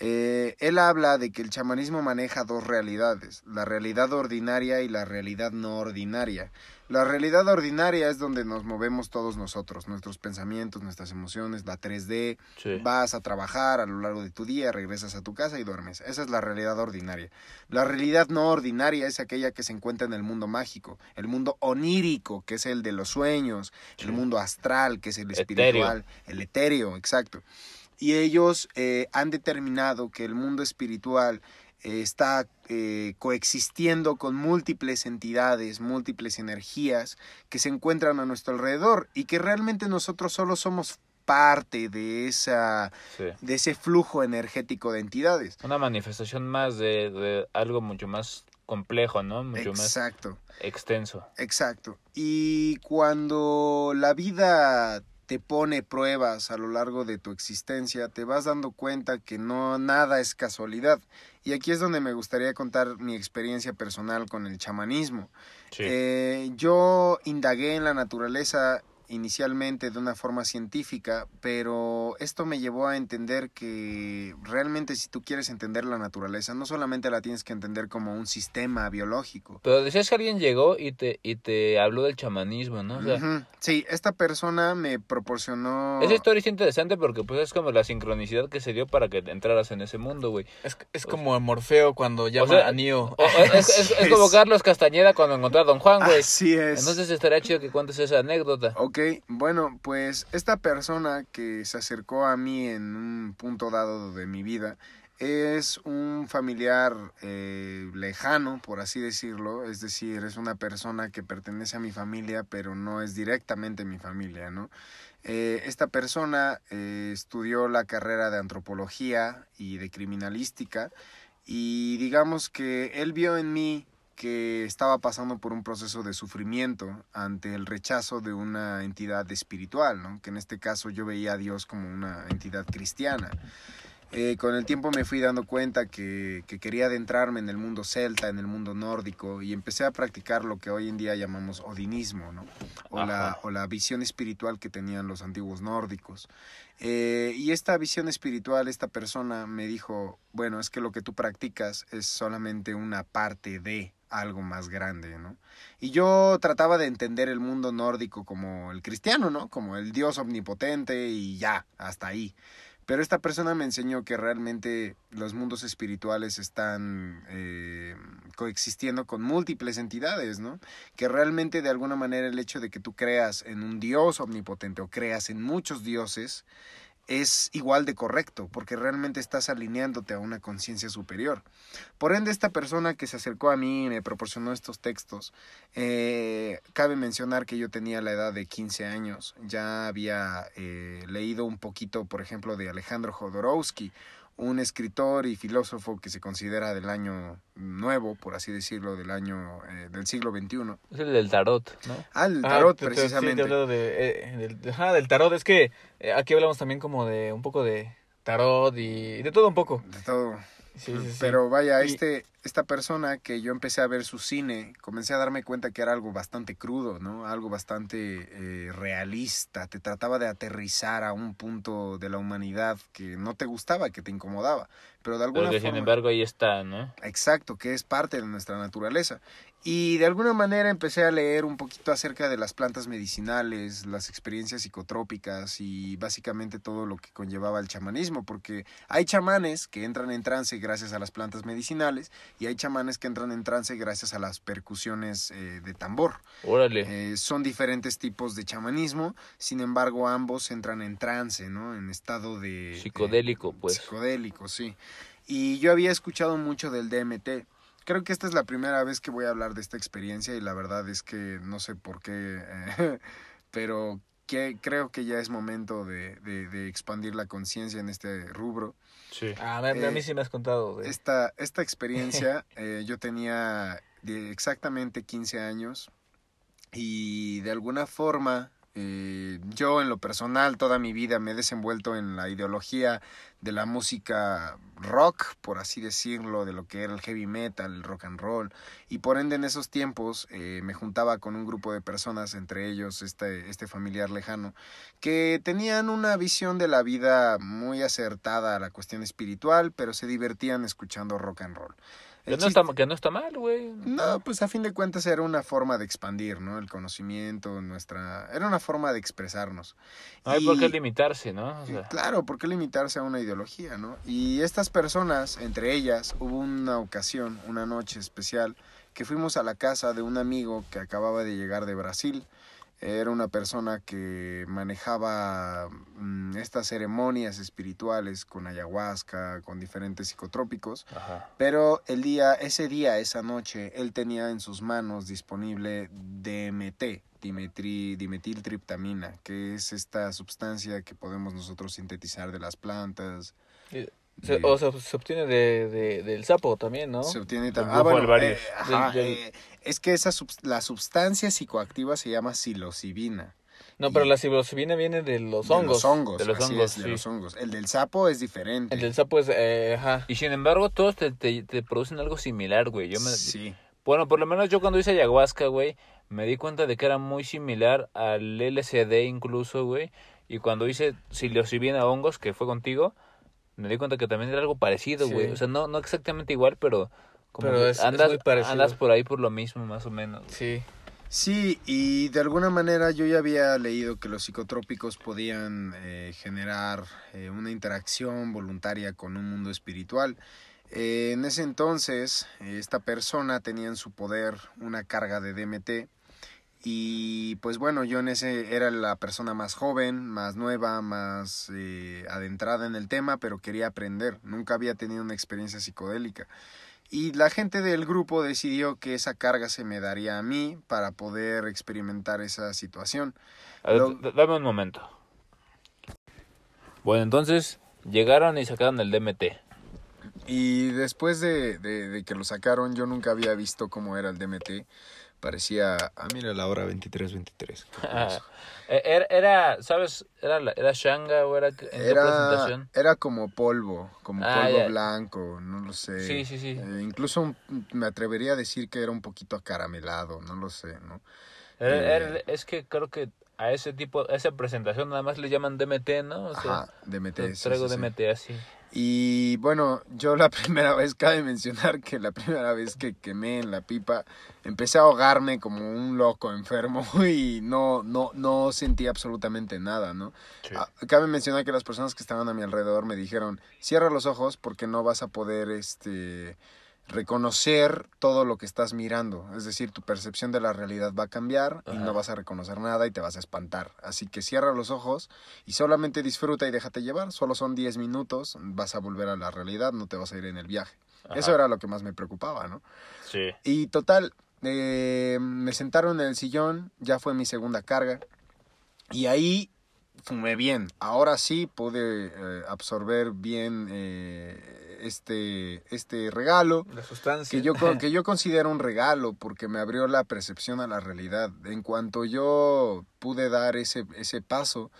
Eh, él habla de que el chamanismo maneja dos realidades, la realidad ordinaria y la realidad no ordinaria. La realidad ordinaria es donde nos movemos todos nosotros, nuestros pensamientos, nuestras emociones, la 3D. Vas a trabajar a lo largo de tu día, regresas a tu casa y duermes. Esa es la realidad ordinaria. La realidad no ordinaria es aquella que se encuentra en el mundo mágico, el mundo onírico, que es el de los sueños, el mundo astral, que es el espiritual, el etéreo, exacto. Y ellos eh, han determinado que el mundo espiritual está eh, coexistiendo con múltiples entidades, múltiples energías que se encuentran a nuestro alrededor y que realmente nosotros solo somos parte de esa de ese flujo energético de entidades. Una manifestación más de, algo mucho más complejo, ¿no? Mucho Exacto. más extenso. Exacto. Y cuando la vida te pone pruebas a lo largo de tu existencia, te vas dando cuenta que no nada es casualidad. Y aquí es donde me gustaría contar mi experiencia personal con el chamanismo. Sí. Eh, yo indagué en la naturaleza inicialmente de una forma científica, pero esto me llevó a entender que realmente si tú quieres entender la naturaleza, no solamente la tienes que entender como un sistema biológico. Pero decías que alguien llegó y te, y te habló del chamanismo, ¿no? O sea. Sí, esta persona me proporcionó... esa historia es interesante porque pues es como la sincronicidad que se dio para que entraras en ese mundo, güey. Es, es como Morfeo cuando llama sea, a Neo. O- es, es- es- es *laughs* como Carlos Castañeda cuando encontró a Don Juan, güey. Así es. Entonces estaría chido que cuentes esa anécdota. Ok, bueno, pues esta persona que se acercó a mí en un punto dado de mi vida es un familiar eh, lejano, por así decirlo, es decir, es una persona que pertenece a mi familia, pero no es directamente mi familia, ¿no? Eh, esta persona eh, estudió la carrera de antropología y de criminalística y digamos que él vio en mí que estaba pasando por un proceso de sufrimiento ante el rechazo de una entidad espiritual, ¿no? que en este caso yo veía a Dios como una entidad cristiana. Eh, con el tiempo me fui dando cuenta que, que quería adentrarme en el mundo celta, en el mundo nórdico, y empecé a practicar lo que hoy en día llamamos odinismo, ¿no? o, la, Ajá. o la visión espiritual que tenían los antiguos nórdicos. Eh, y esta visión espiritual, esta persona me dijo, bueno, es que lo que tú practicas es solamente una parte de algo más grande, ¿no? Y yo trataba de entender el mundo nórdico como el cristiano, ¿no? Como el Dios omnipotente y ya, hasta ahí. Pero esta persona me enseñó que realmente los mundos espirituales están eh, coexistiendo con múltiples entidades, ¿no? Que realmente de alguna manera el hecho de que tú creas en un Dios omnipotente o creas en muchos dioses es igual de correcto, porque realmente estás alineándote a una conciencia superior. Por ende, esta persona que se acercó a mí y me proporcionó estos textos, eh, cabe mencionar que yo tenía la edad de 15 años, ya había eh, leído un poquito, por ejemplo, de Alejandro Jodorowsky, un escritor y filósofo que se considera del año nuevo, por así decirlo, del año eh, del siglo XXI. Es el del tarot, ¿no? Ah, el Ah, tarot, sí, precisamente. hablado de, eh, del, ajá, del tarot. Es que eh, aquí hablamos también como de un poco de tarot y de todo un poco. de todo. Sí. Pero vaya, este, esta persona que yo empecé a ver su cine, comencé a darme cuenta que era algo bastante crudo, ¿no? Algo bastante eh, realista. Te trataba de aterrizar a un punto de la humanidad que no te gustaba, que te incomodaba. Pero de alguna Pero que sin embargo ahí está, ¿no? Exacto, que es parte de nuestra naturaleza. Y de alguna manera empecé a leer un poquito acerca de las plantas medicinales, las experiencias psicotrópicas y básicamente todo lo que conllevaba el chamanismo, porque hay chamanes que entran en trance gracias a las plantas medicinales y hay chamanes que entran en trance gracias a las percusiones eh, de tambor. Órale. Eh, son diferentes tipos de chamanismo, sin embargo ambos entran en trance, ¿no? En estado de... Psicodélico, pues. Psicodélico, sí. Y yo había escuchado mucho del DMT. Creo que esta es la primera vez que voy a hablar de esta experiencia y la verdad es que no sé por qué, eh, *laughs* pero que, creo que ya es momento de, de- de expandir la conciencia en este rubro. Sí. Ah, a mí, a mí Eh, sí me has contado. De... Esta, esta experiencia, *laughs* eh, yo tenía de exactamente 15 años y de alguna forma eh, yo en lo personal toda mi vida me he desenvuelto en la ideología de la música rock, por así decirlo, de lo que era el heavy metal, el rock and roll, y por ende en esos tiempos eh, me juntaba con un grupo de personas, entre ellos este, este familiar lejano, que tenían una visión de la vida muy acertada a la cuestión espiritual, pero se divertían escuchando rock and roll. Que no, está, chiste- que no está mal, güey. no, pues a fin de cuentas era una forma de expandir, ¿no? El conocimiento, nuestra... Era una forma de expresarnos. No hay por qué limitarse, ¿no? O sea, Claro, ¿por qué limitarse a una ideología, no? Y estas personas, entre ellas, hubo una ocasión, una noche especial, que fuimos a la casa de un amigo que acababa de llegar de Brasil. Era una persona que manejaba mm, estas ceremonias espirituales con ayahuasca, con diferentes psicotrópicos. ajá. Pero el día, ese día, esa noche, él tenía en sus manos disponible DMT, dimetri, dimetiltriptamina, que es esta sustancia que podemos nosotros sintetizar de las plantas. Se- o sea, se obtiene de, de- del sapo también, ¿no? se obtiene Del tam- bufo alvario. eh, ajá, Del- del- eh, es que esa la sustancia psicoactiva se llama psilocibina. No, pero la psilocibina viene de los De hongos. los hongos, De los así hongos, es, de los hongos. El del sapo es diferente. El del sapo es, eh, ajá. Y sin embargo, todos te, te, te producen algo similar, güey. Yo me, Sí. Bueno, por lo menos yo cuando hice ayahuasca, güey, me di cuenta de que era muy similar al LSD incluso, güey. Y cuando hice psilocibina hongos, que fue contigo, me di cuenta que también era algo parecido, Sí. güey. O sea, no, no exactamente igual, pero como Pero es- andas, muy parecido. andas por ahí por lo mismo, más o menos. Sí. Sí, y de alguna manera yo ya había leído que los psicotrópicos podían eh, generar eh, una interacción voluntaria con un mundo espiritual. Eh, en ese entonces, eh, esta persona tenía en su poder una carga de DMT y pues bueno, yo en ese era la persona más joven, más nueva, más eh, adentrada en el tema, pero quería aprender. Nunca había tenido una experiencia psicodélica. Y la gente del grupo decidió que esa carga se me daría a mí para poder experimentar esa situación. A ver, Lo- d- dame un momento. Bueno, entonces llegaron y sacaron el DMT. Y después de, de- de que lo sacaron, yo nunca había visto cómo era el DMT. Parecía, ah, mira la hora 23.23. Eh, era, era, ¿sabes? Era, la- era Shanga o era en Era, presentación. era como polvo, como Ah, polvo blanco, no lo sé. Sí, sí, sí. Eh, incluso un- me atrevería a decir que era un poquito acaramelado, no lo sé, ¿no? Era- Eh. era- es que creo que a ese tipo, a esa presentación nada más le llaman DMT, ¿no? O sea, Ajá, DMT. traigo sí, sí. DMT así. Y bueno, yo la *laughs* primera vez, cabe mencionar que la primera vez que quemé en la pipa, empecé a ahogarme como un loco enfermo *laughs* y no, no, no sentí absolutamente nada, ¿no? Sí. Ah, Cabe mencionar que las personas que estaban a mi alrededor me dijeron, cierra los ojos porque no vas a poder, este reconocer todo lo que estás mirando, es decir, tu percepción de la realidad va a cambiar y no vas a reconocer nada y te vas a espantar. Así que cierra los ojos y solamente disfruta y déjate llevar, solo son 10 minutos, vas a volver a la realidad, no te vas a ir en el viaje. Eso era lo que más me preocupaba, ¿no? Sí. Y total, eh, me sentaron en el sillón, ya fue mi segunda carga. Y ahí fumé bien. Ahora sí pude eh, absorber bien eh, este, este regalo. La sustancia. Que yo, que *laughs* yo considero un regalo porque me abrió la percepción a la realidad. En cuanto yo pude dar ese, ese paso,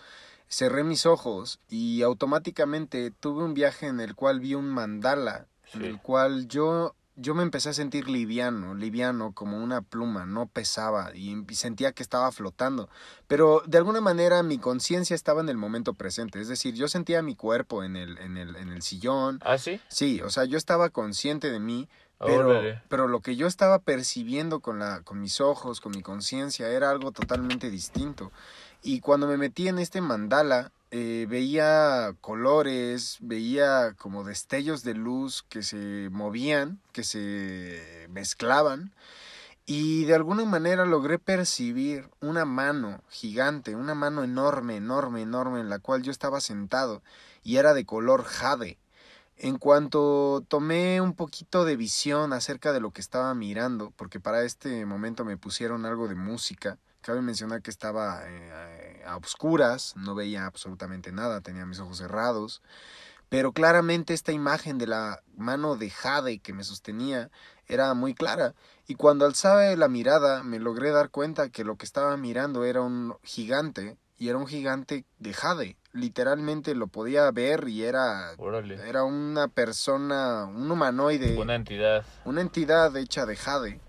cerré mis ojos y automáticamente tuve un viaje en el cual vi un mandala, en el cual yo, yo me empecé a sentir liviano, liviano como una pluma, no pesaba y, sentía que estaba flotando. Pero de alguna manera mi conciencia estaba en el momento presente, es decir, yo sentía mi cuerpo en el, en el, en el sillón. ¿Ah, sí? Sí, o sea, yo estaba consciente de mí, pero, Órale. pero lo que yo estaba percibiendo con, la, con mis ojos, con mi conciencia, era algo totalmente distinto. Y cuando me metí en este mandala, eh, veía colores, veía como destellos de luz que se movían, que se mezclaban. Y de alguna manera logré percibir una mano gigante, una mano enorme, enorme, enorme, en la cual yo estaba sentado y era de color jade. En cuanto tomé un poquito de visión acerca de lo que estaba mirando, porque para este momento me pusieron algo de música, cabe mencionar que estaba eh, a oscuras, no veía absolutamente nada, tenía mis ojos cerrados, pero claramente esta imagen de la mano de Jade que me sostenía era muy clara, y cuando alzaba la mirada me logré dar cuenta que lo que estaba mirando era un gigante, y era un gigante de Jade, literalmente lo podía ver y era Órale. era una persona, un humanoide, Una entidad. una entidad hecha de jade,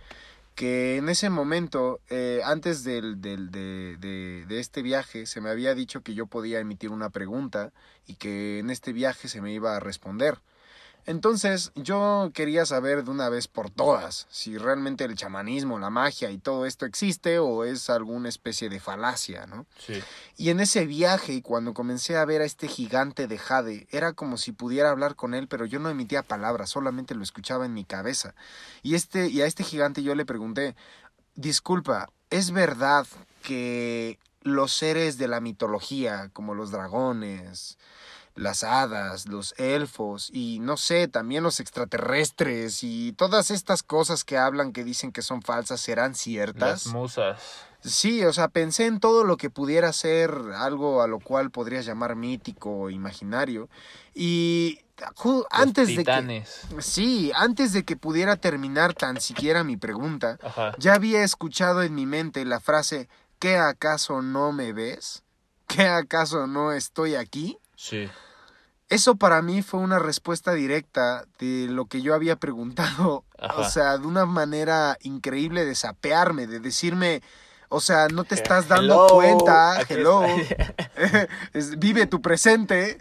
que en ese momento, eh, antes del, del- de, de- de este viaje, se me había dicho que yo podía emitir una pregunta y que en este viaje se me iba a responder. Entonces yo quería saber de una vez por todas si realmente el chamanismo, la magia y todo esto existe o es alguna especie de falacia, ¿no? Sí. Y en ese viaje, cuando comencé a ver a este gigante de Jade, era como si pudiera hablar con él, pero yo no emitía palabras, solamente lo escuchaba en mi cabeza. Y, este, y a este gigante yo le pregunté, disculpa, ¿es verdad que los seres de la mitología, como los dragones, las hadas, los elfos y no sé, también los extraterrestres y todas estas cosas que hablan que dicen que son falsas serán ciertas? Las musas. Sí, o sea, pensé en todo lo que pudiera ser algo a lo cual podrías llamar mítico o imaginario. Y Los antes de que... Sí, antes de que pudiera terminar tan siquiera mi pregunta, Ajá. ya había escuchado en mi mente la frase ¿qué acaso no me ves? ¿Qué acaso no estoy aquí? Sí. Eso para mí fue una respuesta directa de lo que yo había preguntado. Ajá. O sea, de una manera increíble de sapearme, de decirme, o sea, no te estás dando Hello, cuenta, *laughs* hello, *laughs* vive tu presente.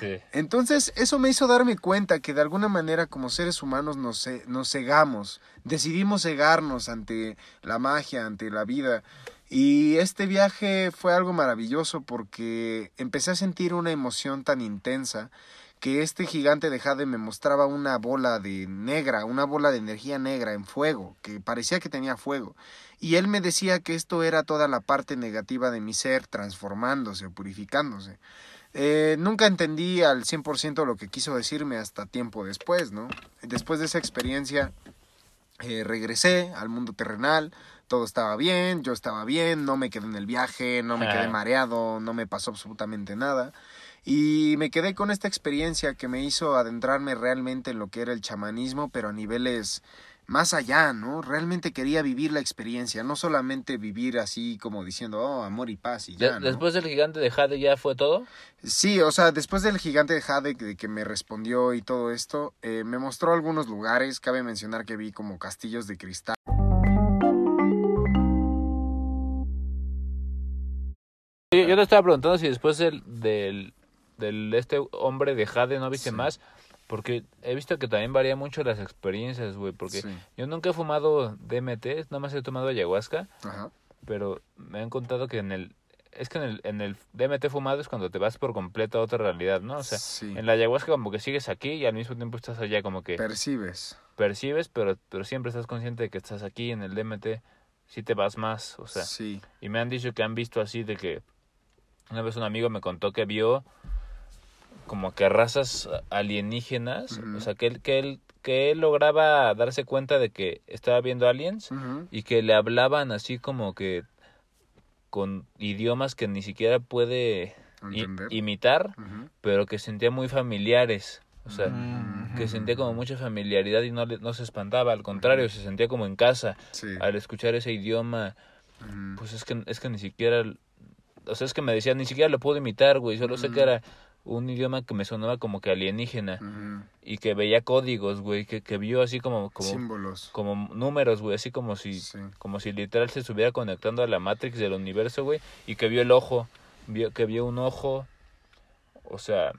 Sí. *laughs* Entonces, eso me hizo darme cuenta que de alguna manera como seres humanos nos, nos cegamos, decidimos cegarnos ante la magia, ante la vida. Y este viaje fue algo maravilloso porque empecé a sentir una emoción tan intensa que este gigante de Jade me mostraba una bola de negra, una bola de energía negra en fuego, que parecía que tenía fuego. Y él me decía que esto era toda la parte negativa de mi ser transformándose o purificándose. Eh, nunca entendí al 100% lo que quiso decirme hasta tiempo después, ¿no? Después de esa experiencia eh, regresé al mundo terrenal, todo estaba bien, yo estaba bien, no me quedé en el viaje, no me quedé Ah. mareado, no me pasó absolutamente nada. Y me quedé con esta experiencia que me hizo adentrarme realmente en lo que era el chamanismo, pero a niveles más allá, ¿no? Realmente quería vivir la experiencia, no solamente vivir así como diciendo, oh, amor y paz y ya, ¿no? Después del gigante de Jade ya fue todo. Sí, o sea, después del gigante de Jade de que me respondió y todo esto, eh, me mostró algunos lugares. Cabe mencionar que vi como castillos de cristal. Yo, yo te estaba preguntando si después del, del, del este hombre de Jade no viste Sí. más. Porque he visto que también varía mucho las experiencias, güey. Porque Sí. yo nunca he fumado DMT, nada más he tomado ayahuasca. Ajá. Pero me han contado que en el... Es que en el, en el DMT fumado es cuando te vas por completo a otra realidad, ¿no? O sea, sí. en la ayahuasca como que sigues aquí y al mismo tiempo estás allá, como que Percibes. percibes, pero, pero siempre estás consciente de que estás aquí en el DMT. Sí te vas más, o sea... sí. Y me han dicho que han visto así de que una vez un amigo me contó que vio como que razas alienígenas, o sea, que él, que él que él lograba darse cuenta de que estaba viendo aliens y que le hablaban así como que con idiomas que ni siquiera puede imitar, pero que sentía muy familiares, o sea, Mm. que sentía como mucha familiaridad y no le- no se espantaba, al contrario, se sentía como en casa Sí. al escuchar ese idioma. Pues es que, es que ni siquiera, o sea, es que me decían, ni siquiera lo puedo imitar, güey, solo sé que era un idioma que me sonaba como que alienígena y que veía códigos, güey, que, que vio así como, como, Símbolos. como números, güey, así como si, Sí. como si literal se estuviera conectando a la Matrix del universo, güey, y que vio el ojo, vio, que vio un ojo, o sea,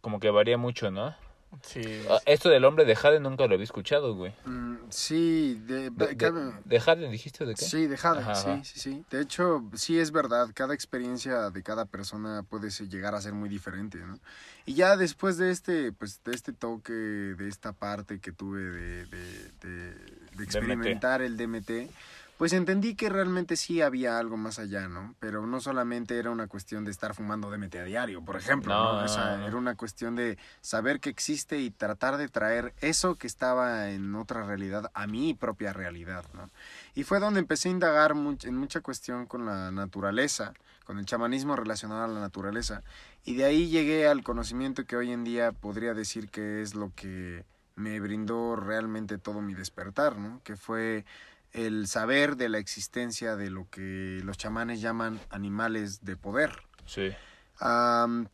como que varía mucho, ¿no? Sí. Ah, Esto del hombre de Jade nunca lo había escuchado, güey. Mm, sí, de, De, de- ¿De Jade dijiste de qué? Sí, de Jade, Ajá, sí, ajá. sí, sí. De hecho, sí es verdad, cada experiencia de cada persona puede llegar a ser muy diferente, ¿no? Y ya después de este, pues, de este toque, de esta parte que tuve de, de, de- de experimentar el DMT, pues entendí que realmente sí había algo más allá, ¿no? Pero no solamente era una cuestión de estar fumando DMT a diario, por ejemplo, ¿no? No, O sea, no, no. era una cuestión de saber que existe y tratar de traer eso que estaba en otra realidad a mi propia realidad, ¿no? Y fue donde empecé a indagar much- en mucha cuestión con la naturaleza, con el chamanismo relacionado a la naturaleza. Y de ahí llegué al conocimiento que hoy en día podría decir que es lo que me brindó realmente todo mi despertar, ¿no? Que fue el saber de la existencia de lo que los chamanes llaman animales de poder. Sí.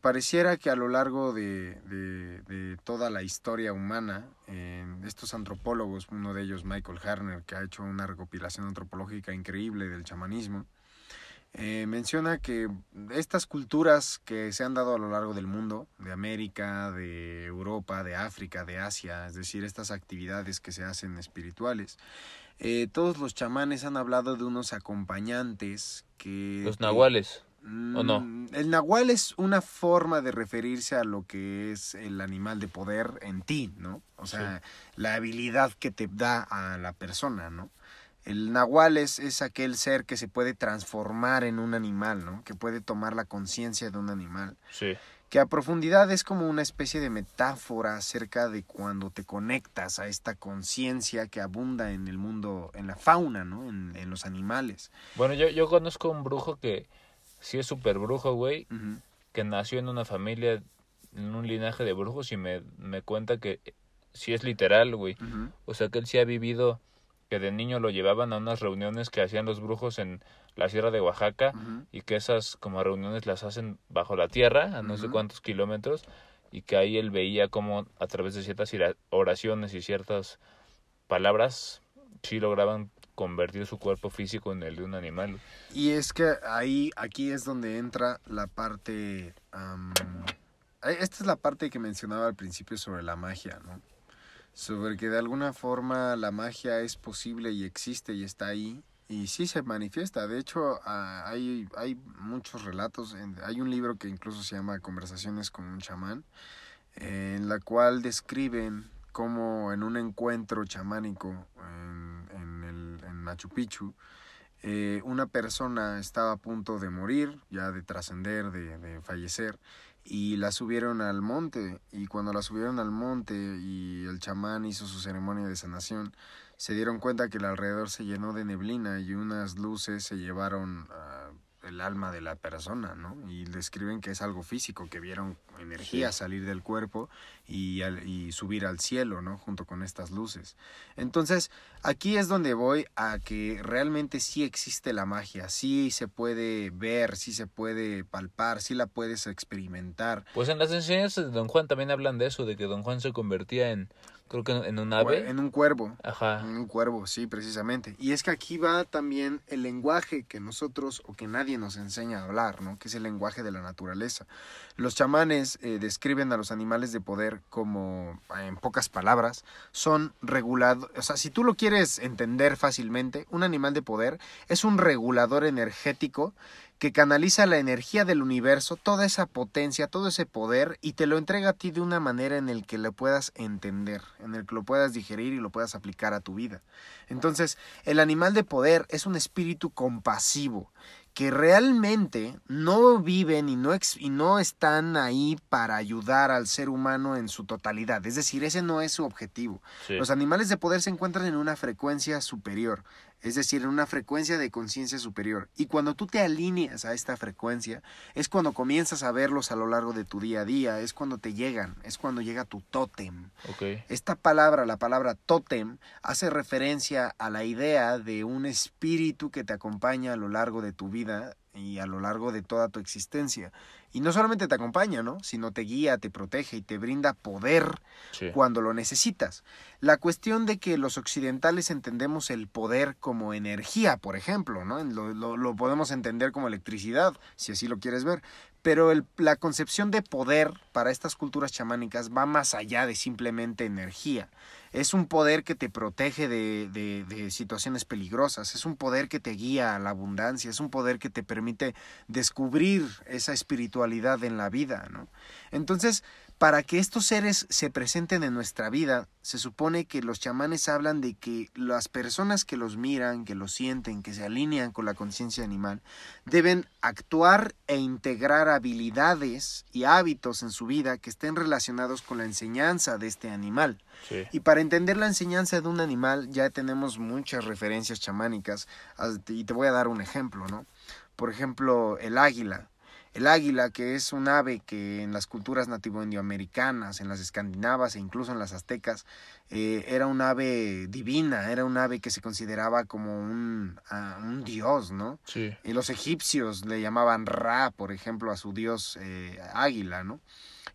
Pareciera que a lo largo de, de- de toda la historia humana, eh, estos antropólogos, uno de ellos Michael Harner, que ha hecho una recopilación antropológica increíble del chamanismo, eh, menciona que estas culturas que se han dado a lo largo del mundo, de América, de Europa, de África, de Asia, es decir, estas actividades que se hacen espirituales, eh, todos los chamanes han hablado de unos acompañantes que... Los nahuales. ¿O no? Mm, El nahual es una forma de referirse a lo que es el animal de poder en ti, ¿no? O sea, la habilidad que te da a la persona, ¿no? El nahual es, es aquel ser que se puede transformar en un animal, ¿no? Que puede tomar la conciencia de un animal. Sí. Que a profundidad es como una especie de metáfora acerca de cuando te conectas a esta conciencia que abunda en el mundo, en la fauna, ¿no? En, en los animales. Bueno, yo, yo conozco un brujo que sí es súper brujo, güey, que nació en una familia, en un linaje de brujos y me, me cuenta que sí es literal, güey. O sea, que él sí ha vivido que de niño lo llevaban a unas reuniones que hacían los brujos en la sierra de Oaxaca y que esas como reuniones las hacen bajo la tierra a no sé cuántos kilómetros y que ahí él veía como a través de ciertas oraciones y ciertas palabras sí lograban convertir su cuerpo físico en el de un animal. Y es que ahí, aquí es donde entra la parte... eh, esta es la parte que mencionaba al principio sobre la magia, ¿no? Sobre que de alguna forma la magia es posible y existe y está ahí. Y sí se manifiesta. De hecho, ah, hay, hay muchos relatos. hay un libro que incluso se llama Conversaciones con un chamán, en la cual describen cómo en un encuentro chamánico en, en, el, en Machu Picchu, eh, una persona estaba a punto de morir, ya de trascender, de, de fallecer, y la subieron al monte. Y cuando la subieron al monte y el chamán hizo su ceremonia de sanación, se dieron cuenta que el alrededor se llenó de neblina y unas luces se llevaron ah, el alma de la persona, ¿no? Y describen que es algo físico, que vieron energía Sí. salir del cuerpo y, al- y subir al cielo, ¿no? Junto con estas luces. Entonces, aquí es donde voy a que realmente sí existe la magia, sí se puede ver, sí se puede palpar, sí la puedes experimentar. Pues en las enseñanzas de Don Juan también hablan de eso, de que Don Juan se convertía en, creo que en un ave. En un cuervo. Ajá. En un cuervo, sí, precisamente. Y es que aquí va también el lenguaje que nosotros o que nadie nos enseña a hablar, ¿no? Que es el lenguaje de la naturaleza. Los chamanes eh, describen a los animales de poder como, en pocas palabras, son regulados. O sea, si tú lo quieres entender fácilmente, un animal de poder es un regulador energético que canaliza la energía del universo, toda esa potencia, todo ese poder, y te lo entrega a ti de una manera en el que lo puedas entender, en el que lo puedas digerir y lo puedas aplicar a tu vida. Entonces, el animal de poder es un espíritu compasivo que realmente no viven y no, ex- y no están ahí para ayudar al ser humano en su totalidad. Es decir, ese no es su objetivo. Sí. Los animales de poder se encuentran en una frecuencia superior, es decir, en una frecuencia de conciencia superior. Y cuando tú te alineas a esta frecuencia, es cuando comienzas a verlos a lo largo de tu día a día, es cuando te llegan, es cuando llega tu tótem. Ok. Esta palabra, la palabra tótem, hace referencia a la idea de un espíritu que te acompaña a lo largo de tu vida y a lo largo de toda tu existencia. Y no solamente te acompaña, ¿no? Sino te guía, te protege y te brinda poder Sí. cuando lo necesitas. La cuestión de que los occidentales entendemos el poder como energía, por ejemplo, ¿no? Lo, lo- lo podemos entender como electricidad, si así lo quieres ver. Pero el- la concepción de poder para estas culturas chamánicas va más allá de simplemente energía. Es un poder que te protege de, de- de situaciones peligrosas, es un poder que te guía a la abundancia, es un poder que te permite descubrir esa espiritualidad en la vida, ¿no? Entonces, para que estos seres se presenten en nuestra vida, se supone que los chamanes hablan de que las personas que los miran, que los sienten, que se alinean con la conciencia animal, deben actuar e integrar habilidades y hábitos en su vida que estén relacionados con la enseñanza de este animal. Sí. Y para entender la enseñanza de un animal ya tenemos muchas referencias chamánicas as- y te voy a dar un ejemplo, ¿no? Por ejemplo, el águila. El águila, que es un ave que en las culturas nativo-indioamericanas, en las escandinavas e incluso en las aztecas, eh, era un ave divina, era un ave que se consideraba como un, ah, un dios, ¿no? Sí. Y los egipcios le llamaban Ra, por ejemplo, a su dios eh, águila, ¿no?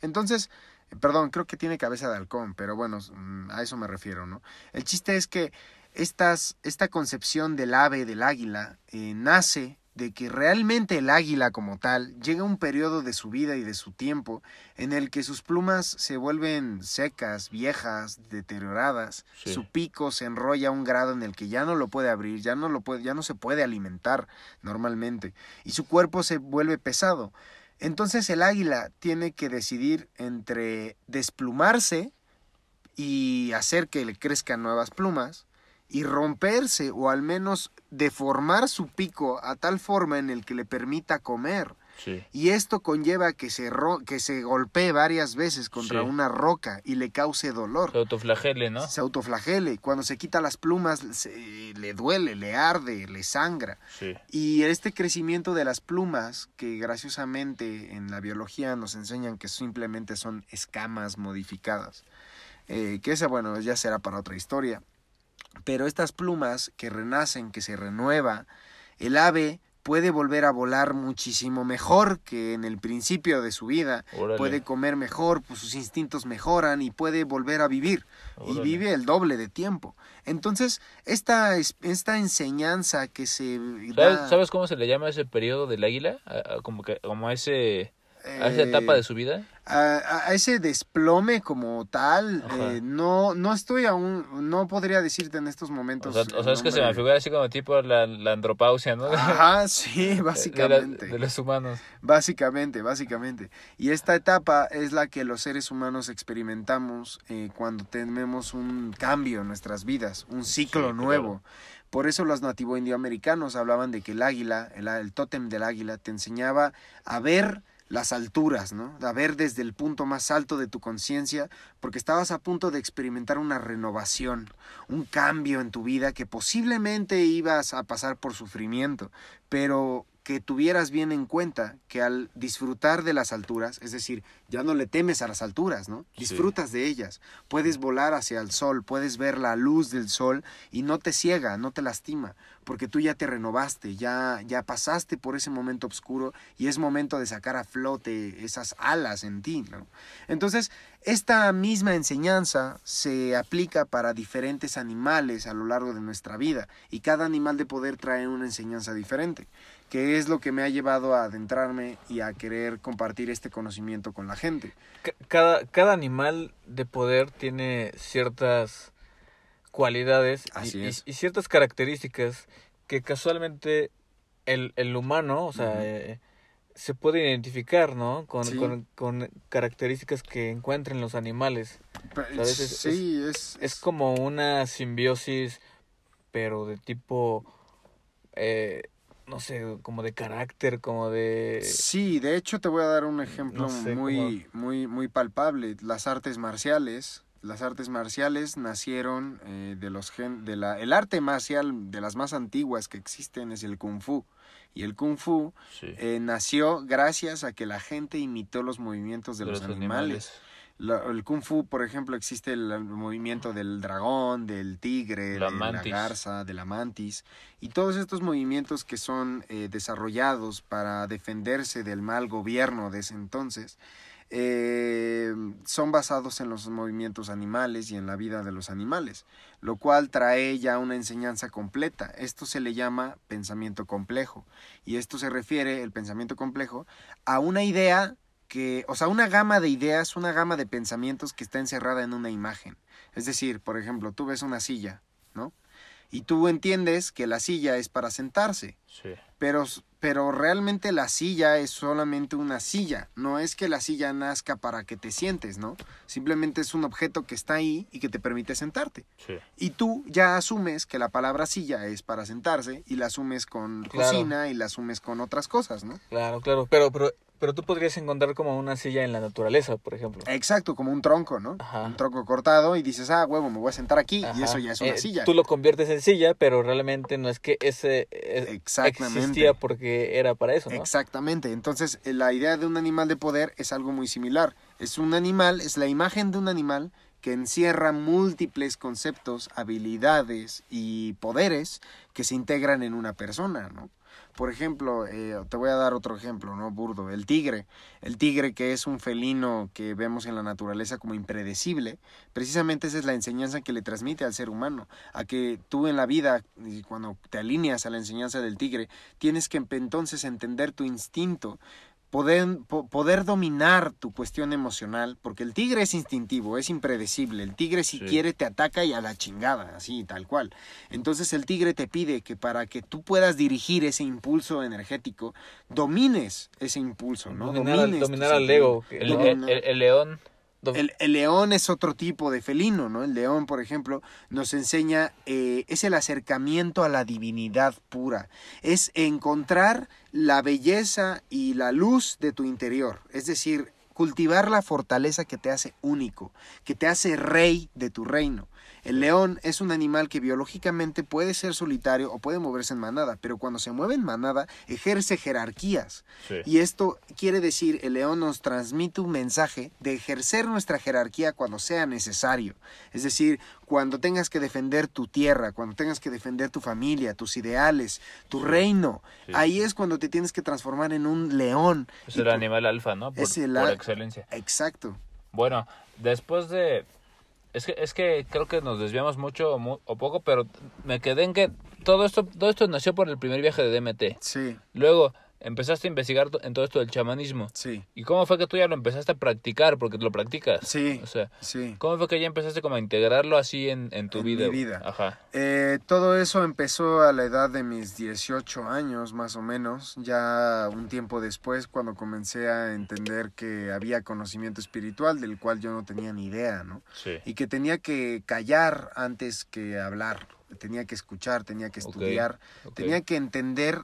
Entonces, eh, perdón, creo que tiene cabeza de halcón, pero bueno, mm, a eso me refiero, ¿no? El chiste es que estas, esta concepción del ave, del águila, eh, nace de que realmente el águila como tal llega a un periodo de su vida y de su tiempo en el que sus plumas se vuelven secas, viejas, deterioradas, Sí. su pico se enrolla a un grado en el que ya no lo puede abrir, ya no lo puede, ya no se puede alimentar normalmente y su cuerpo se vuelve pesado. Entonces el águila tiene que decidir entre desplumarse y hacer que le crezcan nuevas plumas y romperse o al menos deformar su pico a tal forma en el que le permita comer. Sí. Y esto conlleva que se, ro- que se golpee varias veces contra Sí. una roca y le cause dolor. Se autoflagele, ¿no? Se autoflagele. Cuando se quita las plumas se- le duele, le arde, le sangra. Sí. Y este crecimiento de las plumas, que graciosamente en la biología nos enseñan que simplemente son escamas modificadas, eh, que esa, bueno, ya será para otra historia. Pero estas plumas que renacen, que se renueva, el ave puede volver a volar muchísimo mejor que en el principio de su vida, Órale. puede comer mejor, pues sus instintos mejoran y puede volver a vivir y vive el doble de tiempo. Entonces, esta, es- esta enseñanza que se ¿Sabes, da, sabes cómo se le llama ese periodo del águila? Como que como a ese a esa eh, etapa de su vida. A, ese desplome como tal, eh, no, no estoy aún, no podría decirte en estos O momentos. sea, o sea, es que se me figura así como tipo la, la andropausia, ¿no? Ajá, *laughs* sí, De- de, la- básicamente. de los humanos. Básicamente, básicamente. Y esta etapa es la que los seres humanos experimentamos eh, cuando tenemos un cambio en nuestras vidas, un ciclo nuevo. Por eso los nativo indioamericanos hablaban de que el águila, el, el tótem del águila, te enseñaba a ver las alturas, ¿no? A ver desde el punto más alto de tu conciencia, porque estabas a punto de experimentar una renovación, un cambio en tu vida que posiblemente ibas a pasar por sufrimiento, pero que tuvieras bien en cuenta que al disfrutar de las alturas, es decir, ya no le temes a las alturas, ¿no? Sí. Disfrutas de ellas, puedes volar hacia el sol, puedes ver la luz del sol y no te ciega, no te lastima, porque tú ya te renovaste, ya ya pasaste por ese momento oscuro y es momento de sacar a flote esas alas en ti, ¿no? Entonces, esta misma enseñanza se aplica para diferentes animales a lo largo de nuestra vida y cada animal de poder trae una enseñanza diferente, que es lo que me ha llevado a adentrarme y a querer compartir este conocimiento con la gente. Ca- Cada, cada animal de poder tiene ciertas cualidades y- Así y, es. y ciertas características que casualmente el, el humano, o sea, eh, se puede identificar, ¿no? Con, Sí. con, con características que encuentran los animales. ¿Sabes? Es- sí, es, Es como una simbiosis, pero de tipo, eh, no sé, como de carácter, como de... Sí, de hecho te voy a dar un ejemplo No sé muy, muy, muy palpable. Las artes marciales. Las artes marciales nacieron eh, de los gen, de la, el arte marcial de las más antiguas que existen es el kung fu. Y el kung fu Sí. eh, nació gracias a que la gente imitó los movimientos de, los, animales. La- el kung fu, por ejemplo, existe el, el movimiento del dragón, del tigre, La de mantis. la garza, de la mantis, y todos estos movimientos que son eh, desarrollados para defenderse del mal gobierno de ese entonces, eh, son basados en los movimientos animales y en la vida de los animales, lo cual trae ya una enseñanza completa. Esto se le llama pensamiento complejo, y esto se refiere, el pensamiento complejo, a una idea que, o sea, una gama de ideas, una gama de pensamientos que está encerrada en una imagen. Es decir, por ejemplo, tú ves una silla, ¿no? Y tú entiendes que la silla es para sentarse, Sí. pero, pero realmente la silla es solamente una silla. No es que la silla nazca para que te sientes, ¿no? Simplemente es un objeto que está ahí y que te permite sentarte. Sí. Y tú ya asumes que la palabra silla es para sentarse y la asumes con Claro. cocina y la asumes con otras cosas, ¿no? Claro, claro, pero, pero, pero tú podrías encontrar como una silla en la naturaleza, por ejemplo. Exacto, como un tronco, ¿no? Ajá. Un tronco cortado y dices, ah, huevo, me voy a sentar aquí y eso ya es una Eh, silla. Tú lo conviertes en silla, pero realmente no es que ese eh, existía porque era para eso, ¿no? Exactamente. Entonces, eh, la idea de un animal de poder es algo muy similar. Es un animal, es la imagen de un animal que encierra múltiples conceptos, habilidades y poderes que se integran en una persona, ¿no? Por ejemplo, eh, te voy a dar otro ejemplo, ¿no? Burdo. El tigre. El tigre que es un felino que vemos en la naturaleza como impredecible. Precisamente esa es la enseñanza que le transmite al ser humano. A que tú en la vida, cuando te alineas a la enseñanza del tigre, tienes que entonces entender tu instinto. Poder, po- poder dominar tu cuestión emocional, porque el tigre es instintivo, es impredecible. El tigre si Sí. quiere te ataca y a la chingada, así, tal cual. Entonces el tigre te pide que para que tú puedas dirigir ese impulso energético, domines ese impulso, ¿no? Dominar, Domines dominar al ego. que- El, ¿no? el- el- el león. El león es otro tipo de felino, ¿no? El león, por ejemplo, nos enseña, eh, es el acercamiento a la divinidad pura, es encontrar la belleza y la luz de tu interior, es decir, cultivar la fortaleza que te hace único, que te hace rey de tu reino. El león es un animal que biológicamente puede ser solitario o puede moverse en manada, pero cuando se mueve en manada ejerce jerarquías. Sí. Y esto quiere decir, el león nos transmite un mensaje de ejercer nuestra jerarquía cuando sea necesario. Es decir, cuando tengas que defender tu tierra, cuando tengas que defender tu familia, tus ideales, tu reino. Sí. Ahí es cuando te tienes que transformar en un león. Es Y el animal alfa, ¿no? Por, Es el por excelencia. Exacto. Bueno, después de... Es que, es que creo que nos desviamos mucho o, mu- o poco, pero me quedé en que todo esto, todo esto nació por el primer viaje de DMT. Sí, Luego empezaste a investigar en todo esto del chamanismo. sí, ¿Y cómo fue que tú ya lo empezaste a practicar? Porque lo practicas. sí, O sea, sí. ¿cómo fue que ya empezaste como a integrarlo así en, en tu En vida? mi güey? vida. Ajá. Eh, todo eso empezó a la edad de mis 18 años, más o menos, ya un tiempo después, cuando comencé a entender que había conocimiento espiritual del cual yo no tenía ni idea, ¿no? Sí. Y que tenía que callar antes que hablar, tenía que escuchar, tenía que estudiar, tenía que entender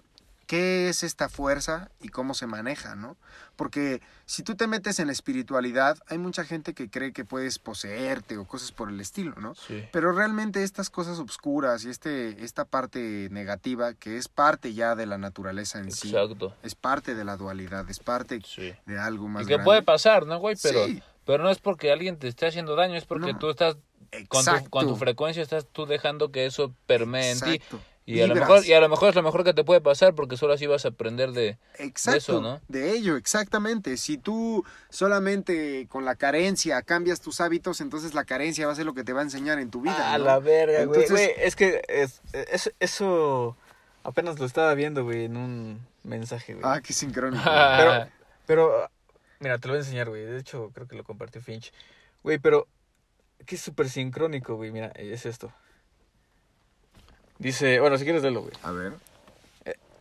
qué es esta fuerza y cómo se maneja, ¿no? Porque si tú te metes en la espiritualidad, hay mucha gente que cree que puedes poseerte o cosas por el estilo, ¿no? Sí. Pero realmente estas cosas obscuras y este, esta parte negativa, que es parte ya de la naturaleza en sí, Exacto. es parte de la dualidad, es parte Sí. de algo más Y que grande. puede pasar, ¿no, güey? Pero, Sí. pero no es porque alguien te esté haciendo daño, es porque No. tú estás con tu, Exacto. con tu frecuencia estás tú dejando que eso permee en ti. Y a, lo mejor, y a lo mejor es lo mejor que te puede pasar porque solo así vas a aprender de... Exacto, eso, ¿no? de ello, exactamente. Si tú solamente con la carencia cambias tus hábitos, entonces la carencia va a ser lo que te va a enseñar en tu vida. A ¿no? la verga, güey. Entonces- Güey, Es que es, es- eso apenas lo estaba viendo, güey, en un mensaje, güey. Ah, qué sincrónico. *laughs* Pero, pero, mira, te lo voy a enseñar, güey. De hecho, creo que lo compartió Finch. Güey, pero, es súper sincrónico, güey. Mira, es esto. Dice, bueno, si quieres verlo, güey. A ver.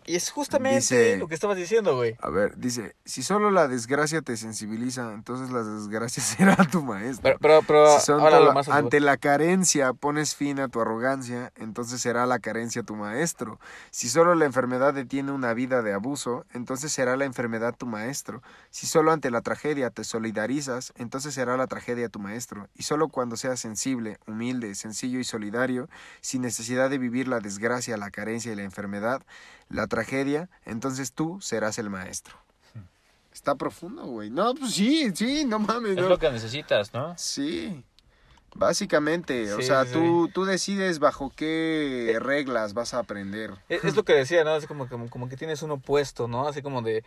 Y es justamente Dice- lo que estabas diciendo, güey. A ver, dice, si solo la desgracia te sensibiliza, entonces la desgracia *laughs* será tu maestro. Pero, pero, pero Si ahora lo más ante la carencia pones fin a tu arrogancia, entonces será la carencia tu maestro. Si solo la enfermedad detiene una vida de abuso, entonces será la enfermedad tu maestro. Si solo ante la tragedia te solidarizas, entonces será la tragedia tu maestro. Y solo cuando seas sensible, humilde, sencillo y solidario, sin necesidad de vivir la desgracia, la carencia y la enfermedad, la tragedia, entonces tú serás el maestro. Está profundo, güey. No, pues sí, sí, no mames. Es no. lo que necesitas, ¿no? Sí. Básicamente, o sea, sí, tú, tú decides bajo qué Eh. reglas vas a aprender. Es, es lo que decía, ¿no? Así como, como, como que tienes un opuesto, ¿no? Así como de...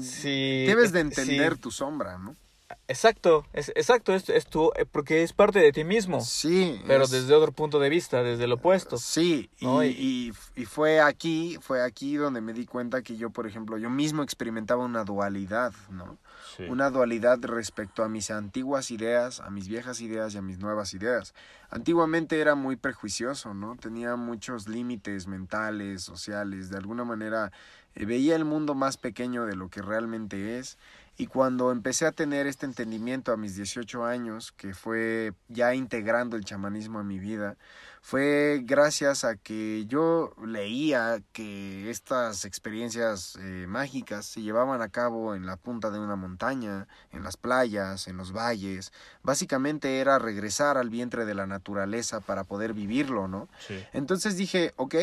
Si, Debes de si- entender tu sombra, ¿no? Exacto, es, exacto, es, es tu, eh, porque es parte de ti mismo, Sí. pero es- desde otro punto de vista, desde el opuesto. Sí, y, ¿no? Y- y, y fue aquí, fue aquí donde me di cuenta que yo, por ejemplo, yo mismo experimentaba una dualidad, ¿no? Sí. Una dualidad respecto a mis antiguas ideas, a mis viejas ideas y a mis nuevas ideas. Antiguamente era muy prejuicioso, ¿no? Tenía muchos límites mentales, sociales, de alguna manera eh, veía el mundo más pequeño de lo que realmente es. Y cuando empecé a tener este entendimiento a mis 18 años, que fue ya integrando el chamanismo a mi vida, fue gracias a que yo leía que estas experiencias eh, mágicas se llevaban a cabo en la punta de una montaña, en las playas, en los valles. Básicamente era regresar al vientre de la naturaleza para poder vivirlo, ¿no? Sí. Entonces dije, ok,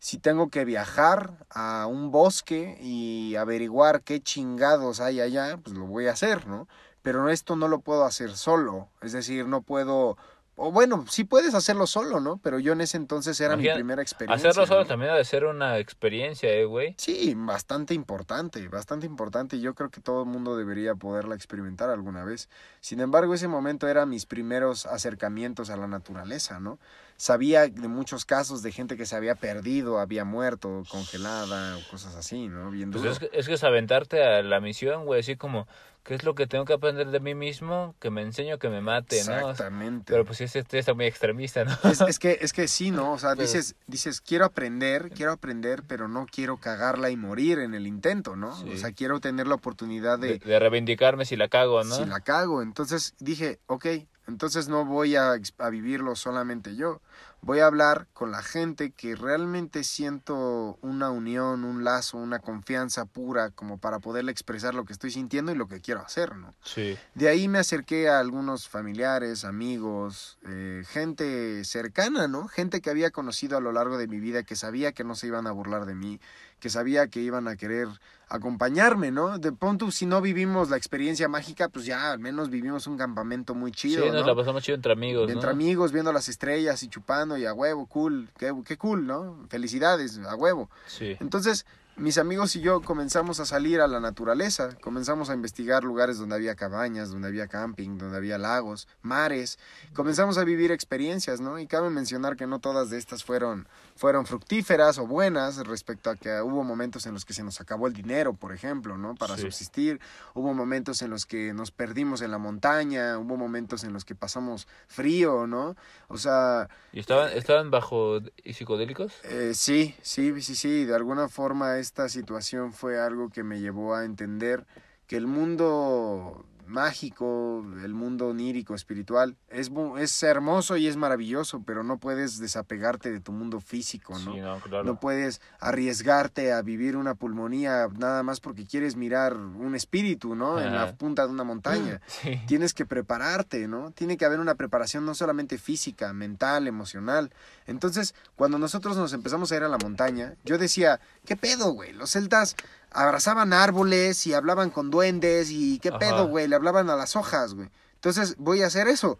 si tengo que viajar a un bosque y averiguar qué chingados hay allá, pues lo voy a hacer, ¿no? Pero esto no lo puedo hacer solo, es decir, no puedo... O bueno, sí puedes hacerlo solo, ¿no? Pero yo en ese entonces era mi primera experiencia. Hacerlo solo ¿no? también ha de ser una experiencia, eh, güey. Sí, bastante importante, bastante importante. y Yo creo que todo el mundo debería poderla experimentar alguna vez. Sin embargo, ese momento era mis primeros acercamientos a la naturaleza, ¿no? Sabía de muchos casos de gente que se había perdido, había muerto, congelada o cosas así, ¿no? Bien Pues es que, es que es aventarte a la misión, güey, así como, ¿qué es lo que tengo que aprender de mí mismo? Que me enseño que me mate, ¿no? Exactamente. Pero pues sí, este está muy extremista, ¿no? Es, es que, es que sí, ¿no? O sea, Pero- dices, dices, quiero aprender, quiero aprender, pero no quiero cagarla y morir en el intento, ¿no? Sí. O sea, quiero tener la oportunidad De, de, de reivindicarme si la cago, ¿no? si la cago. Entonces dije, ok, entonces no voy a, vivirlo solamente yo, voy a hablar con la gente que realmente siento una unión, un lazo, una confianza pura como para poderle expresar lo que estoy sintiendo y lo que quiero hacer, ¿no? Sí. De ahí me acerqué a algunos familiares, amigos, eh, gente cercana, ¿no? Gente que había conocido a lo largo de mi vida, que sabía que no se iban a burlar de mí, que sabía que iban a querer acompañarme, ¿no? De pronto, si no vivimos la experiencia mágica, pues ya al menos vivimos un campamento muy chido, sí, nos ¿no? la pasamos chido entre amigos, Entre amigos, viendo las estrellas y chupando y a huevo, cool, qué, qué cool, ¿no? Felicidades, a huevo. Sí. Entonces, mis amigos y yo comenzamos a salir a la naturaleza, comenzamos a investigar lugares donde había cabañas, donde había camping, donde había lagos, mares, comenzamos a vivir experiencias, ¿no? Y cabe mencionar que no todas de estas fueron, fueron fructíferas o buenas respecto a que hubo momentos en los que se nos acabó el dinero, por ejemplo, ¿no? Para Sí. subsistir, hubo momentos en los que nos perdimos en la montaña, hubo momentos en los que pasamos frío, ¿no? O sea, ¿Y estaban, estaban bajo psicodélicos? eh, sí, sí, sí, sí. De alguna forma esta situación fue algo que me llevó a entender que el mundo mágico, el mundo onírico, espiritual, es, es hermoso y es maravilloso, pero no puedes desapegarte de tu mundo físico, ¿no? Sí, no, claro. No puedes arriesgarte a vivir una pulmonía nada más porque quieres mirar un espíritu, ¿no? En la punta de una montaña *laughs* Sí. tienes que prepararte, ¿no? Tiene que haber una preparación no solamente física, mental, emocional. Entonces, cuando nosotros nos empezamos a ir a la montaña, yo decía, ¿qué pedo, güey? Los celtas abrazaban árboles y hablaban con duendes y qué Ajá. pedo, güey, le hablaban a las hojas, güey. Entonces, voy a hacer eso.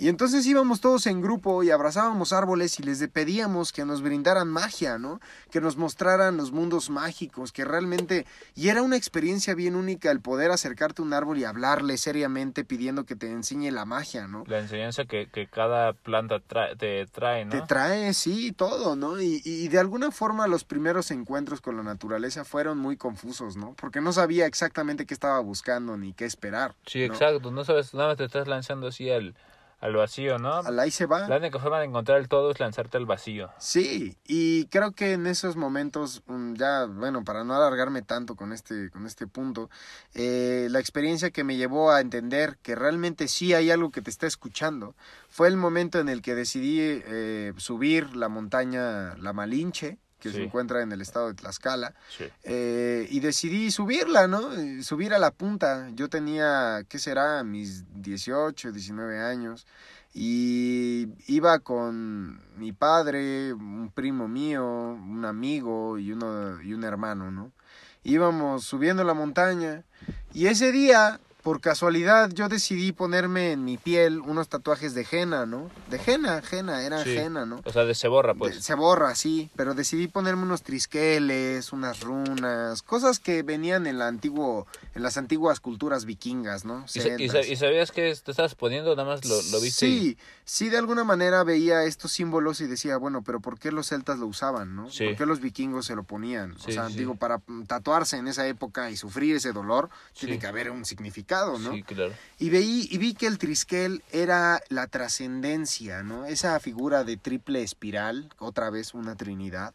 Y entonces íbamos todos en grupo y abrazábamos árboles y les pedíamos que nos brindaran magia, ¿no? Que nos mostraran los mundos mágicos, que realmente... Y era una experiencia bien única el poder acercarte a un árbol y hablarle seriamente pidiendo que te enseñe la magia, ¿no? La enseñanza que, que cada planta trae, te trae, ¿no? Te trae, sí, todo, ¿no? Y, y de alguna forma los primeros encuentros con la naturaleza fueron muy confusos, ¿no? Porque no sabía exactamente qué estaba buscando ni qué esperar. Sí, ¿no? exacto. No sabes, nada más te estás lanzando así al, al vacío, ¿no? Al ahí se va. La única forma de encontrar el todo es lanzarte al vacío. Sí, y creo que en esos momentos, mm, ya, bueno, para no alargarme tanto con este, con este punto, eh, la experiencia que me llevó a entender que realmente sí hay algo que te está escuchando, fue el momento en el que decidí eh, subir la montaña La Malinche, que se encuentra en el estado de Tlaxcala, Sí. eh, y decidí subirla, ¿no? Subir a la punta. Yo tenía, ¿qué será? Mis 18, 19 años. Y iba con mi padre, un primo mío, un amigo y, uno, y un hermano, ¿no? Íbamos subiendo la montaña y ese día, por casualidad, yo decidí ponerme en mi piel unos tatuajes de henna, ¿no? De henna, henna, era Sí. henna, ¿no? O sea, de se borra, De- pues. se borra, sí, pero decidí ponerme unos trisqueles, unas runas, cosas que venían en la antiguo, en las antiguas culturas vikingas, ¿no? ¿Y, y sabías que te estabas poniendo? Nada más lo, lo viste. y- Sí, sí, de alguna manera veía estos símbolos y decía, bueno, pero ¿por qué los celtas lo usaban, no? Sí. ¿Por qué los vikingos se lo ponían? Sí, o sea, digo, para mm, tatuarse en esa época y sufrir ese dolor, tiene que haber un significado, ¿no? Sí, claro. Y veí, y vi que el trisquel era la trascendencia, ¿no? Esa figura de triple espiral, otra vez una trinidad,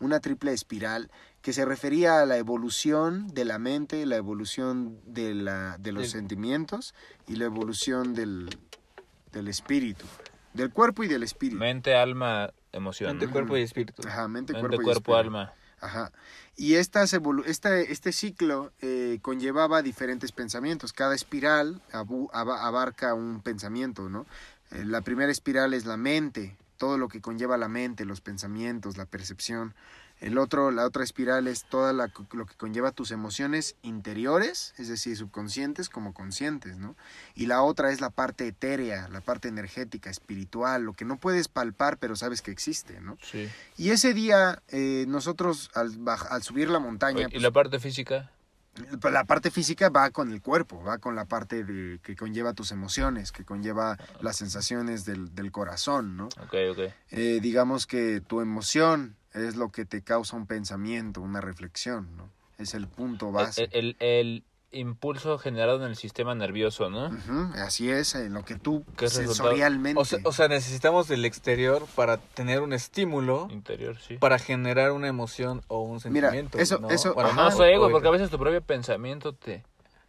una triple espiral que se refería a la evolución de la mente, la evolución de, la, de los Del- sentimientos y la evolución del, del espíritu, del cuerpo y del espíritu. Mente, alma, emoción. Mente, cuerpo y espíritu. Ajá, mente, Mente, cuerpo, y cuerpo, espíritu. alma. Ajá. Y estas esta- este ciclo eh, conllevaba diferentes pensamientos. Cada espiral abu- aba- abarca un pensamiento, ¿no? Eh, la primera espiral es la mente, todo lo que conlleva la mente, los pensamientos, la percepción. El otro, la otra espiral es todo lo que conlleva tus emociones interiores, es decir, subconscientes como conscientes, ¿no? Y la otra es la parte etérea, la parte energética, espiritual, lo que no puedes palpar pero sabes que existe, ¿no? Sí. Y ese día eh, nosotros al, al subir la montaña, ¿Y pues, la parte física? pues, la parte física va con el cuerpo, va con la parte de, que conlleva tus emociones, que conlleva las sensaciones del, del corazón, ¿no? Ok, ok. Eh, digamos que tu emoción es lo que te causa un pensamiento, una reflexión, ¿no? Es el punto base. El, el, el impulso generado en el sistema nervioso, ¿no? Ujú, así es, en lo que tú sensorialmente... O sea, o sea, necesitamos del exterior para tener un estímulo Interior, sí. para generar una emoción o un Mira, sentimiento. eso- ¿no? eso- Bueno, No Ajá. sé, güey, o- porque a veces tu propio pensamiento te...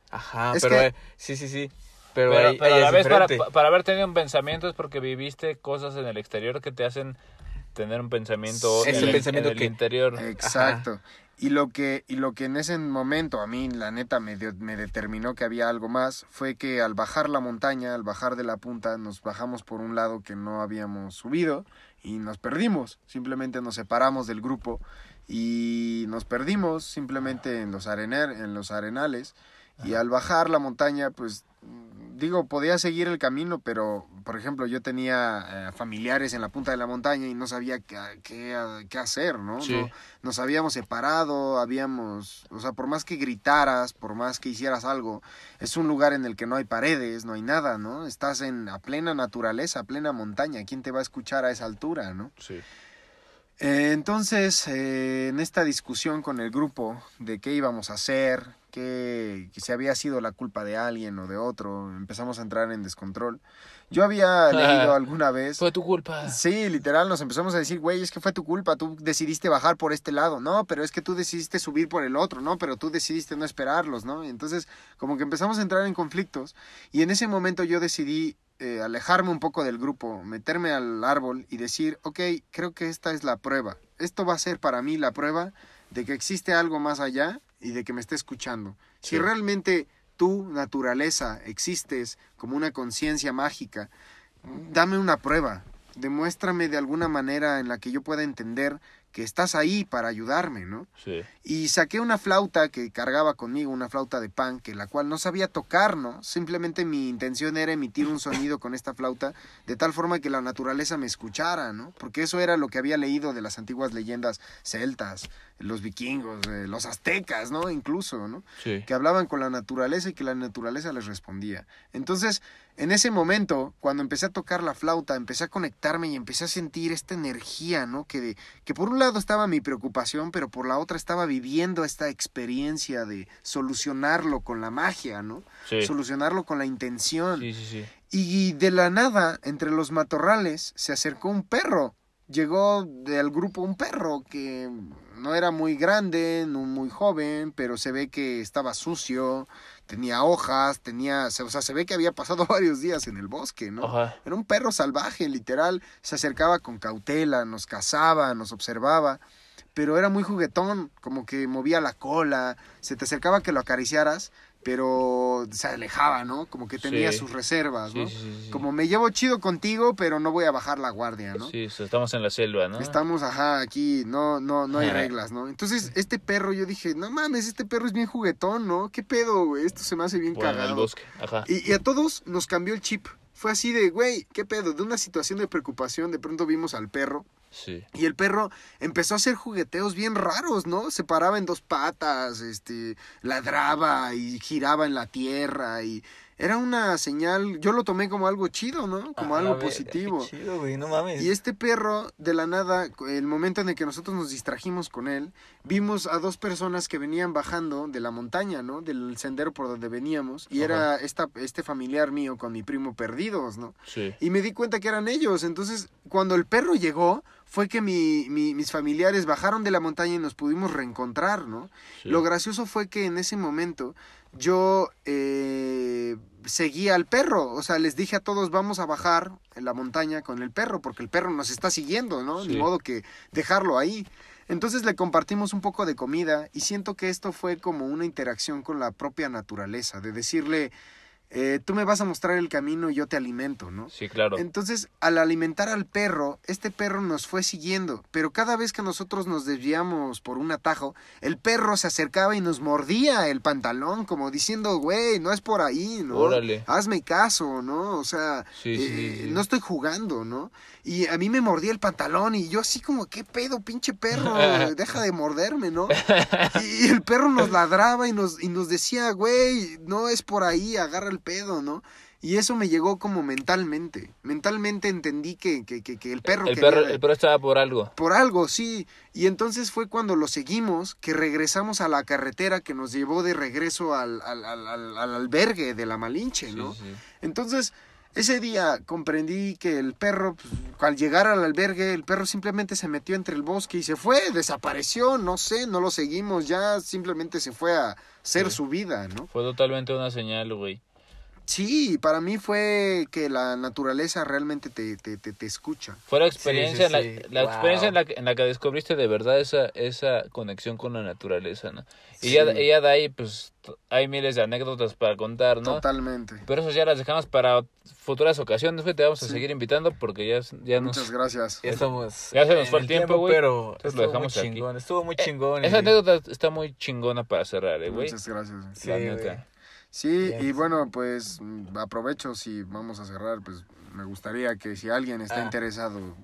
Ajá, Es pero que- eh, sí, sí, sí. Pero, Pero, ahí, pero ahí a la vez para, para haber tenido un pensamiento es porque viviste cosas en el exterior que te hacen tener un pensamiento Sí. en Ese pensamiento en el que- interior. Exacto. Y lo que y lo que en ese momento a mí la neta me, dio- me determinó que había algo más fue que al bajar la montaña, al bajar de la punta, nos bajamos por un lado que no habíamos subido y nos perdimos. Simplemente nos separamos del grupo y nos perdimos simplemente en los arener, en los arenales y al bajar la montaña pues digo, podía seguir el camino, pero, por ejemplo, yo tenía eh, familiares en la punta de la montaña y no sabía qué, qué, qué hacer, ¿no? Sí. ¿no? Nos habíamos separado, habíamos, o sea, por más que gritaras, por más que hicieras algo, es un lugar en el que no hay paredes, no hay nada, ¿no? Estás en a plena naturaleza, a plena montaña, ¿quién te va a escuchar a esa altura, ¿no? Sí. Eh, entonces, eh, en esta discusión con el grupo de qué íbamos a hacer, que si había sido la culpa de alguien o de otro, empezamos a entrar en descontrol. Yo había leído alguna vez... Fue tu culpa. Sí, literal, nos empezamos a decir, güey, es que fue tu culpa, tú decidiste bajar por este lado, no, pero es que tú decidiste subir por el otro, no, pero tú decidiste no esperarlos, ¿no? Y entonces, como que empezamos a entrar en conflictos y en ese momento yo decidí eh, alejarme un poco del grupo, meterme al árbol y decir, ok, creo que esta es la prueba, esto va a ser para mí la prueba de que existe algo más allá y de que me esté escuchando. Si realmente tú, naturaleza, existes como una conciencia mágica, dame una prueba, demuéstrame de alguna manera en la que yo pueda entender que estás ahí para ayudarme, ¿no? Sí. Y saqué una flauta que cargaba conmigo, una flauta de pan, que la cual no sabía tocar, ¿no? Simplemente mi intención era emitir un sonido con esta flauta de tal forma que la naturaleza me escuchara, ¿no? Porque eso era lo que había leído de las antiguas leyendas celtas, los vikingos, eh, los aztecas, ¿no? Incluso, ¿no? Sí. que hablaban con la naturaleza y que la naturaleza les respondía. Entonces, en ese momento, cuando empecé a tocar la flauta, empecé a conectarme y empecé a sentir esta energía, ¿no? Que, de, que por un lado estaba mi preocupación, pero por la otra estaba viviendo esta experiencia de solucionarlo con la magia, ¿no? Sí. Solucionarlo con la intención. Sí, sí, sí. Y de la nada, entre los matorrales, se acercó un perro. Llegó del grupo un perro que no era muy grande, no muy joven, pero se ve que estaba sucio, tenía hojas, tenía, o sea, se ve que había pasado *laughs* varios días en el bosque, ¿no? Ajá. Era un perro salvaje, literal, se acercaba con cautela, nos cazaba, nos observaba, pero era muy juguetón, como que movía la cola, se te acercaba que lo acariciaras, pero se alejaba, ¿no? Como que tenía Sí. sus reservas, ¿no? sí. Como me llevo chido contigo, pero no voy a bajar la guardia, ¿no? Sí, estamos en la selva, ¿no? Estamos, ajá, aquí, no, no, no hay reglas, ¿no? Entonces, este perro, yo dije, no mames, este perro es bien juguetón, ¿no? ¿Qué pedo, güey? Esto se me hace bien Bueno, cagado. bosque. Ajá. Y, y a todos nos cambió el chip. Fue así de, güey, ¿qué pedo? De una situación de preocupación, de pronto vimos al perro. Sí. Y el perro empezó a hacer jugueteos bien raros, ¿no? Se paraba en dos patas, este, ladraba y giraba en la tierra y era una señal, yo lo tomé como algo chido, ¿no? Como A la algo positivo. qué chido, güey, no mames. Y este perro, de la nada, el momento en el que nosotros nos distrajimos con él, vimos a dos personas que venían bajando de la montaña, ¿no? Del sendero por donde veníamos. Y era esta, este familiar mío con mi primo perdidos, ¿no? Sí. Y me di cuenta que eran ellos. Entonces, cuando el perro llegó, fue que mi, mi- mis familiares bajaron de la montaña y nos pudimos reencontrar, ¿no? sí. Lo gracioso fue que en ese momento yo eh, seguía al perro, o sea, les dije a todos vamos a bajar en la montaña con el perro, porque el perro nos está siguiendo, ¿no? Sí. modo que dejarlo ahí. Entonces le compartimos un poco de comida y siento que esto fue como una interacción con la propia naturaleza, de decirle, eh, tú me vas a mostrar el camino y yo te alimento, ¿no? Sí, claro. Entonces, al alimentar al perro, este perro nos fue siguiendo, pero cada vez que nosotros nos desviamos por un atajo, el perro se acercaba y nos mordía el pantalón, como diciendo, güey, no es por ahí, ¿no? Órale. Hazme caso, ¿no? O sea, Sí, eh, sí. no estoy jugando, ¿no? Y a mí me mordía el pantalón y yo así como, ¿qué pedo, pinche perro? *laughs* Deja de morderme, ¿no? Y el perro nos ladraba y nos, y nos decía, güey, no es por ahí, agarra el pedo, ¿no? Y eso me llegó como mentalmente. Mentalmente entendí que, que, que, que el perro el, quería- perro, el perro estaba por algo. por algo, sí. Y entonces fue cuando lo seguimos que regresamos a la carretera que nos llevó de regreso al, al, al, al- al albergue de la Malinche, Sí, ¿no? sí. Entonces, ese día comprendí que el perro, pues, al llegar al albergue, el perro simplemente se metió entre el bosque y se fue, desapareció, no sé, no lo seguimos, ya simplemente se fue a hacer Sí. su vida, ¿no? Fue totalmente una señal, güey. Sí, para mí fue que la naturaleza realmente te, te, te, te escucha. Fue la experiencia, Sí, sí, en la, sí. la Wow. experiencia en la, que, en la que descubriste de verdad esa, esa conexión con la naturaleza, ¿no? Y Sí. ya, y ya de ahí, pues, hay miles de anécdotas para contar, ¿no? Totalmente. Pero eso ya las dejamos para futuras ocasiones, güey. Te vamos a Sí. seguir invitando porque ya, ya nos... Muchas gracias. Ya estamos. Ya se nos en fue el tiempo, güey. Pero Entonces lo estuvo dejamos muy aquí. chingón. Estuvo muy Eh, chingón. Esa anécdota está muy chingona para cerrar, eh, güey. Muchas gracias. Sí, la neta. Sí, y bueno, pues mm, aprovecho si vamos a cerrar, pues me gustaría que si alguien está Ah. interesado,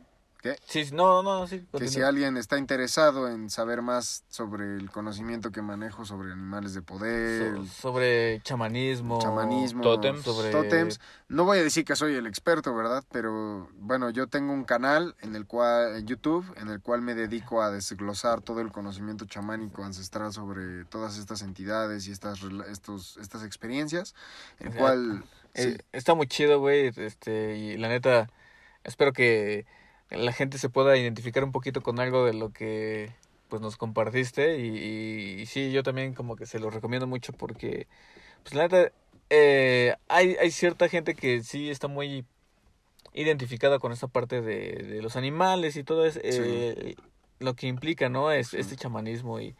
¿qué? Sí, no, no, sí. Que si alguien está interesado en saber más sobre el conocimiento que manejo sobre animales de poder, So- sobre chamanismo. chamanismo, Tótems. Sobre. No voy a decir que soy el experto, ¿verdad? Pero bueno, yo tengo un canal en el cual, en YouTube, en el cual me dedico a desglosar todo el conocimiento chamánico ancestral sobre todas estas entidades y estas, estos, estas experiencias, el cual... Eh, sí, está muy chido, güey. Este, y la neta, espero que la gente se pueda identificar un poquito con algo de lo que pues nos compartiste. Y, y- y sí, yo también como que se lo recomiendo mucho porque, pues la neta, eh, hay, hay cierta gente que sí está muy identificada con esta parte de, de los animales y todo es, eh, lo que implica, ¿no? Es, Sí. Este chamanismo y...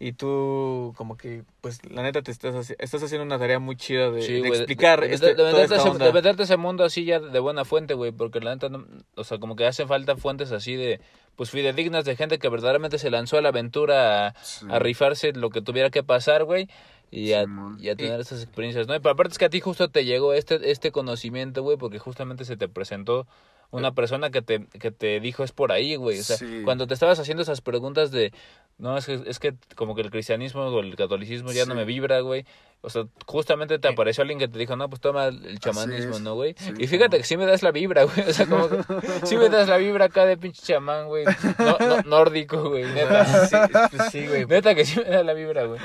Y tú, como que, pues, la neta, te estás, haci- estás haciendo una tarea muy chida de, Sí, explicar de, de- este- de toda esta ese, onda. de meterte ese mundo así ya de buena fuente, güey, porque la neta, no- o sea, como que hace falta fuentes así de, pues, fidedignas de gente que verdaderamente se lanzó a la aventura a, sí. a rifarse lo que tuviera que pasar, güey, y a, Simón. y a tener esas experiencias, ¿no? Y pero aparte es que a ti justo te llegó este, este conocimiento, güey, porque justamente se te presentó una persona que te, que te dijo es por ahí, güey. O sea, Sí. cuando te estabas haciendo esas preguntas de, no, es que, es que como que el cristianismo o el catolicismo ya no me vibra, güey. O sea, justamente te Eh. apareció alguien que te dijo, no, pues toma el chamanismo. ¿no, güey? Sí. y fíjate que sí me das la vibra, güey. O sea, como que *laughs* sí me das la vibra acá de pinche chamán, güey. No, no- nórdico, güey, *laughs* neta. Sí, pues sí, güey. Neta que sí me da la vibra, güey.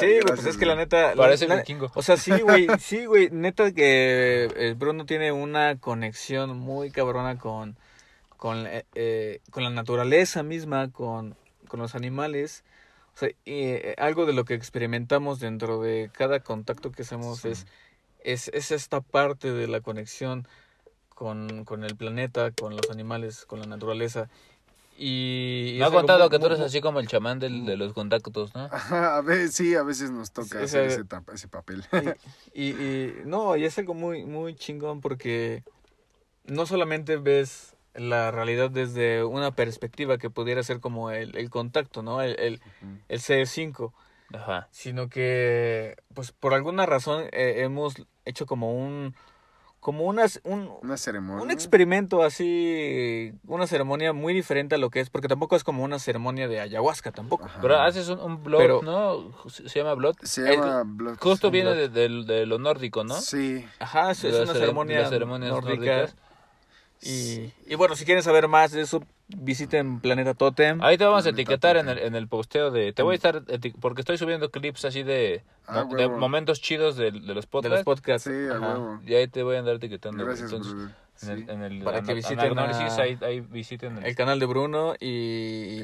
Sí, güey, pues es que la neta... Parece la- vikingo. O sea, sí, güey, sí, güey, neta que eh, Bruno tiene una conexión muy cabrona con, con, eh, eh, con la naturaleza misma, con, con los animales. O sea, y, eh, algo de lo que experimentamos dentro de cada contacto que hacemos Sí. es, es, es esta parte de la conexión con, con el planeta, con los animales, con la naturaleza. Y, y Me ha contado muy- que tú muy- eres así como el chamán del, de los contactos, ¿no? A veces, sí, a veces nos toca Sí, hacer ese- ese, ese papel. Y, y no, y es algo muy, muy chingón porque no solamente ves la realidad desde una perspectiva que pudiera ser como el, el contacto, ¿no? El, el, el C5, Ajá. sino que, pues por alguna razón eh, hemos hecho como un, como unas, un, Una ceremonia. un experimento así, una ceremonia muy diferente a lo que es, porque tampoco es como una ceremonia de ayahuasca tampoco. Ajá. Pero haces un, un blog, Pero- ¿no? Se llama blog. Se llama Blood- Justo viene blood. de, de- de lo nórdico, ¿no? Sí, Ajá, es, una ceremonia nórdica. nórdicas. Y, y bueno, si quieren saber más de eso, visiten Planeta Totem. Ahí te vamos a etiquetar en el, en el posteo de... Te voy a estar... Porque estoy subiendo clips así de... Ah, de momentos chidos de, de los de los podcasts. podcasts. sí, a Ajá. huevo. Y ahí te voy a andar etiquetando. Gracias, Entonces, en el, Sí. en el Para que visiten Anagnórisis, a- ahí, ahí visiten el... El canal de Bruno y,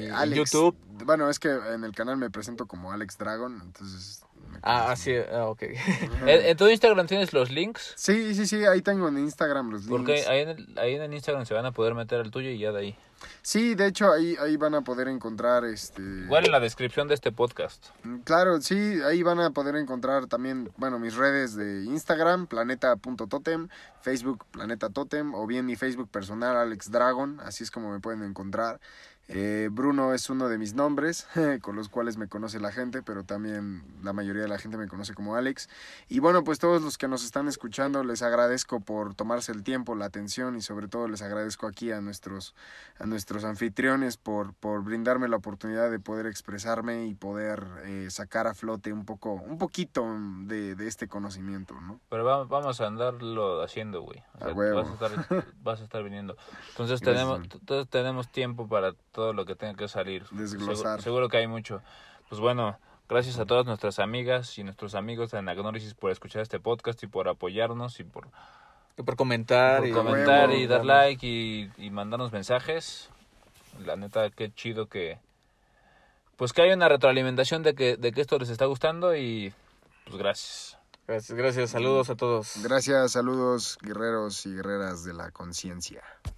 y Alex. YouTube. Bueno, es que en el canal me presento como Alex Dragon, entonces... Ah, sí, ah, ok. ¿En, en tu Instagram tienes los links? Sí, sí, sí, ahí tengo en Instagram los links. Porque ahí en, el, ahí en el Instagram se van a poder meter al tuyo y ya de ahí. Sí, de hecho ahí, ahí van a poder encontrar este... Igual en la descripción de este podcast. Mm, Claro, sí, ahí van a poder encontrar también, bueno, mis redes de Instagram, planeta.totem, Facebook, Planeta Totem, o bien mi Facebook personal, Alex Dragon, así es como me pueden encontrar. Eh, Bruno es uno de mis nombres, *laughs* con los cuales me conoce la gente, pero también la mayoría de la gente me conoce como Alex. Y bueno, pues todos los que nos están escuchando, les agradezco por tomarse el tiempo, la atención y sobre todo les agradezco aquí a nuestros, a nuestros anfitriones por, por brindarme la oportunidad de poder expresarme y poder eh, sacar a flote un poco, un poquito de, de este conocimiento, ¿no? Pero va- vamos a andarlo haciendo, güey. O sea, vas, a estar, vas a estar viniendo. Entonces *laughs* tenemos, tenemos tiempo para todo lo que tenga que salir. Desglosar. Seguro, seguro que hay mucho. Pues bueno, gracias a todas nuestras amigas y nuestros amigos de Anagnórisis por escuchar este podcast y por apoyarnos y por Y por comentar. Por y comentar huevo, y dar like y, y mandarnos mensajes. La neta, qué chido que... Pues que haya una retroalimentación de que, de que esto les está gustando y pues gracias. Gracias, gracias. Saludos a todos. Gracias, saludos guerreros y guerreras de la conciencia.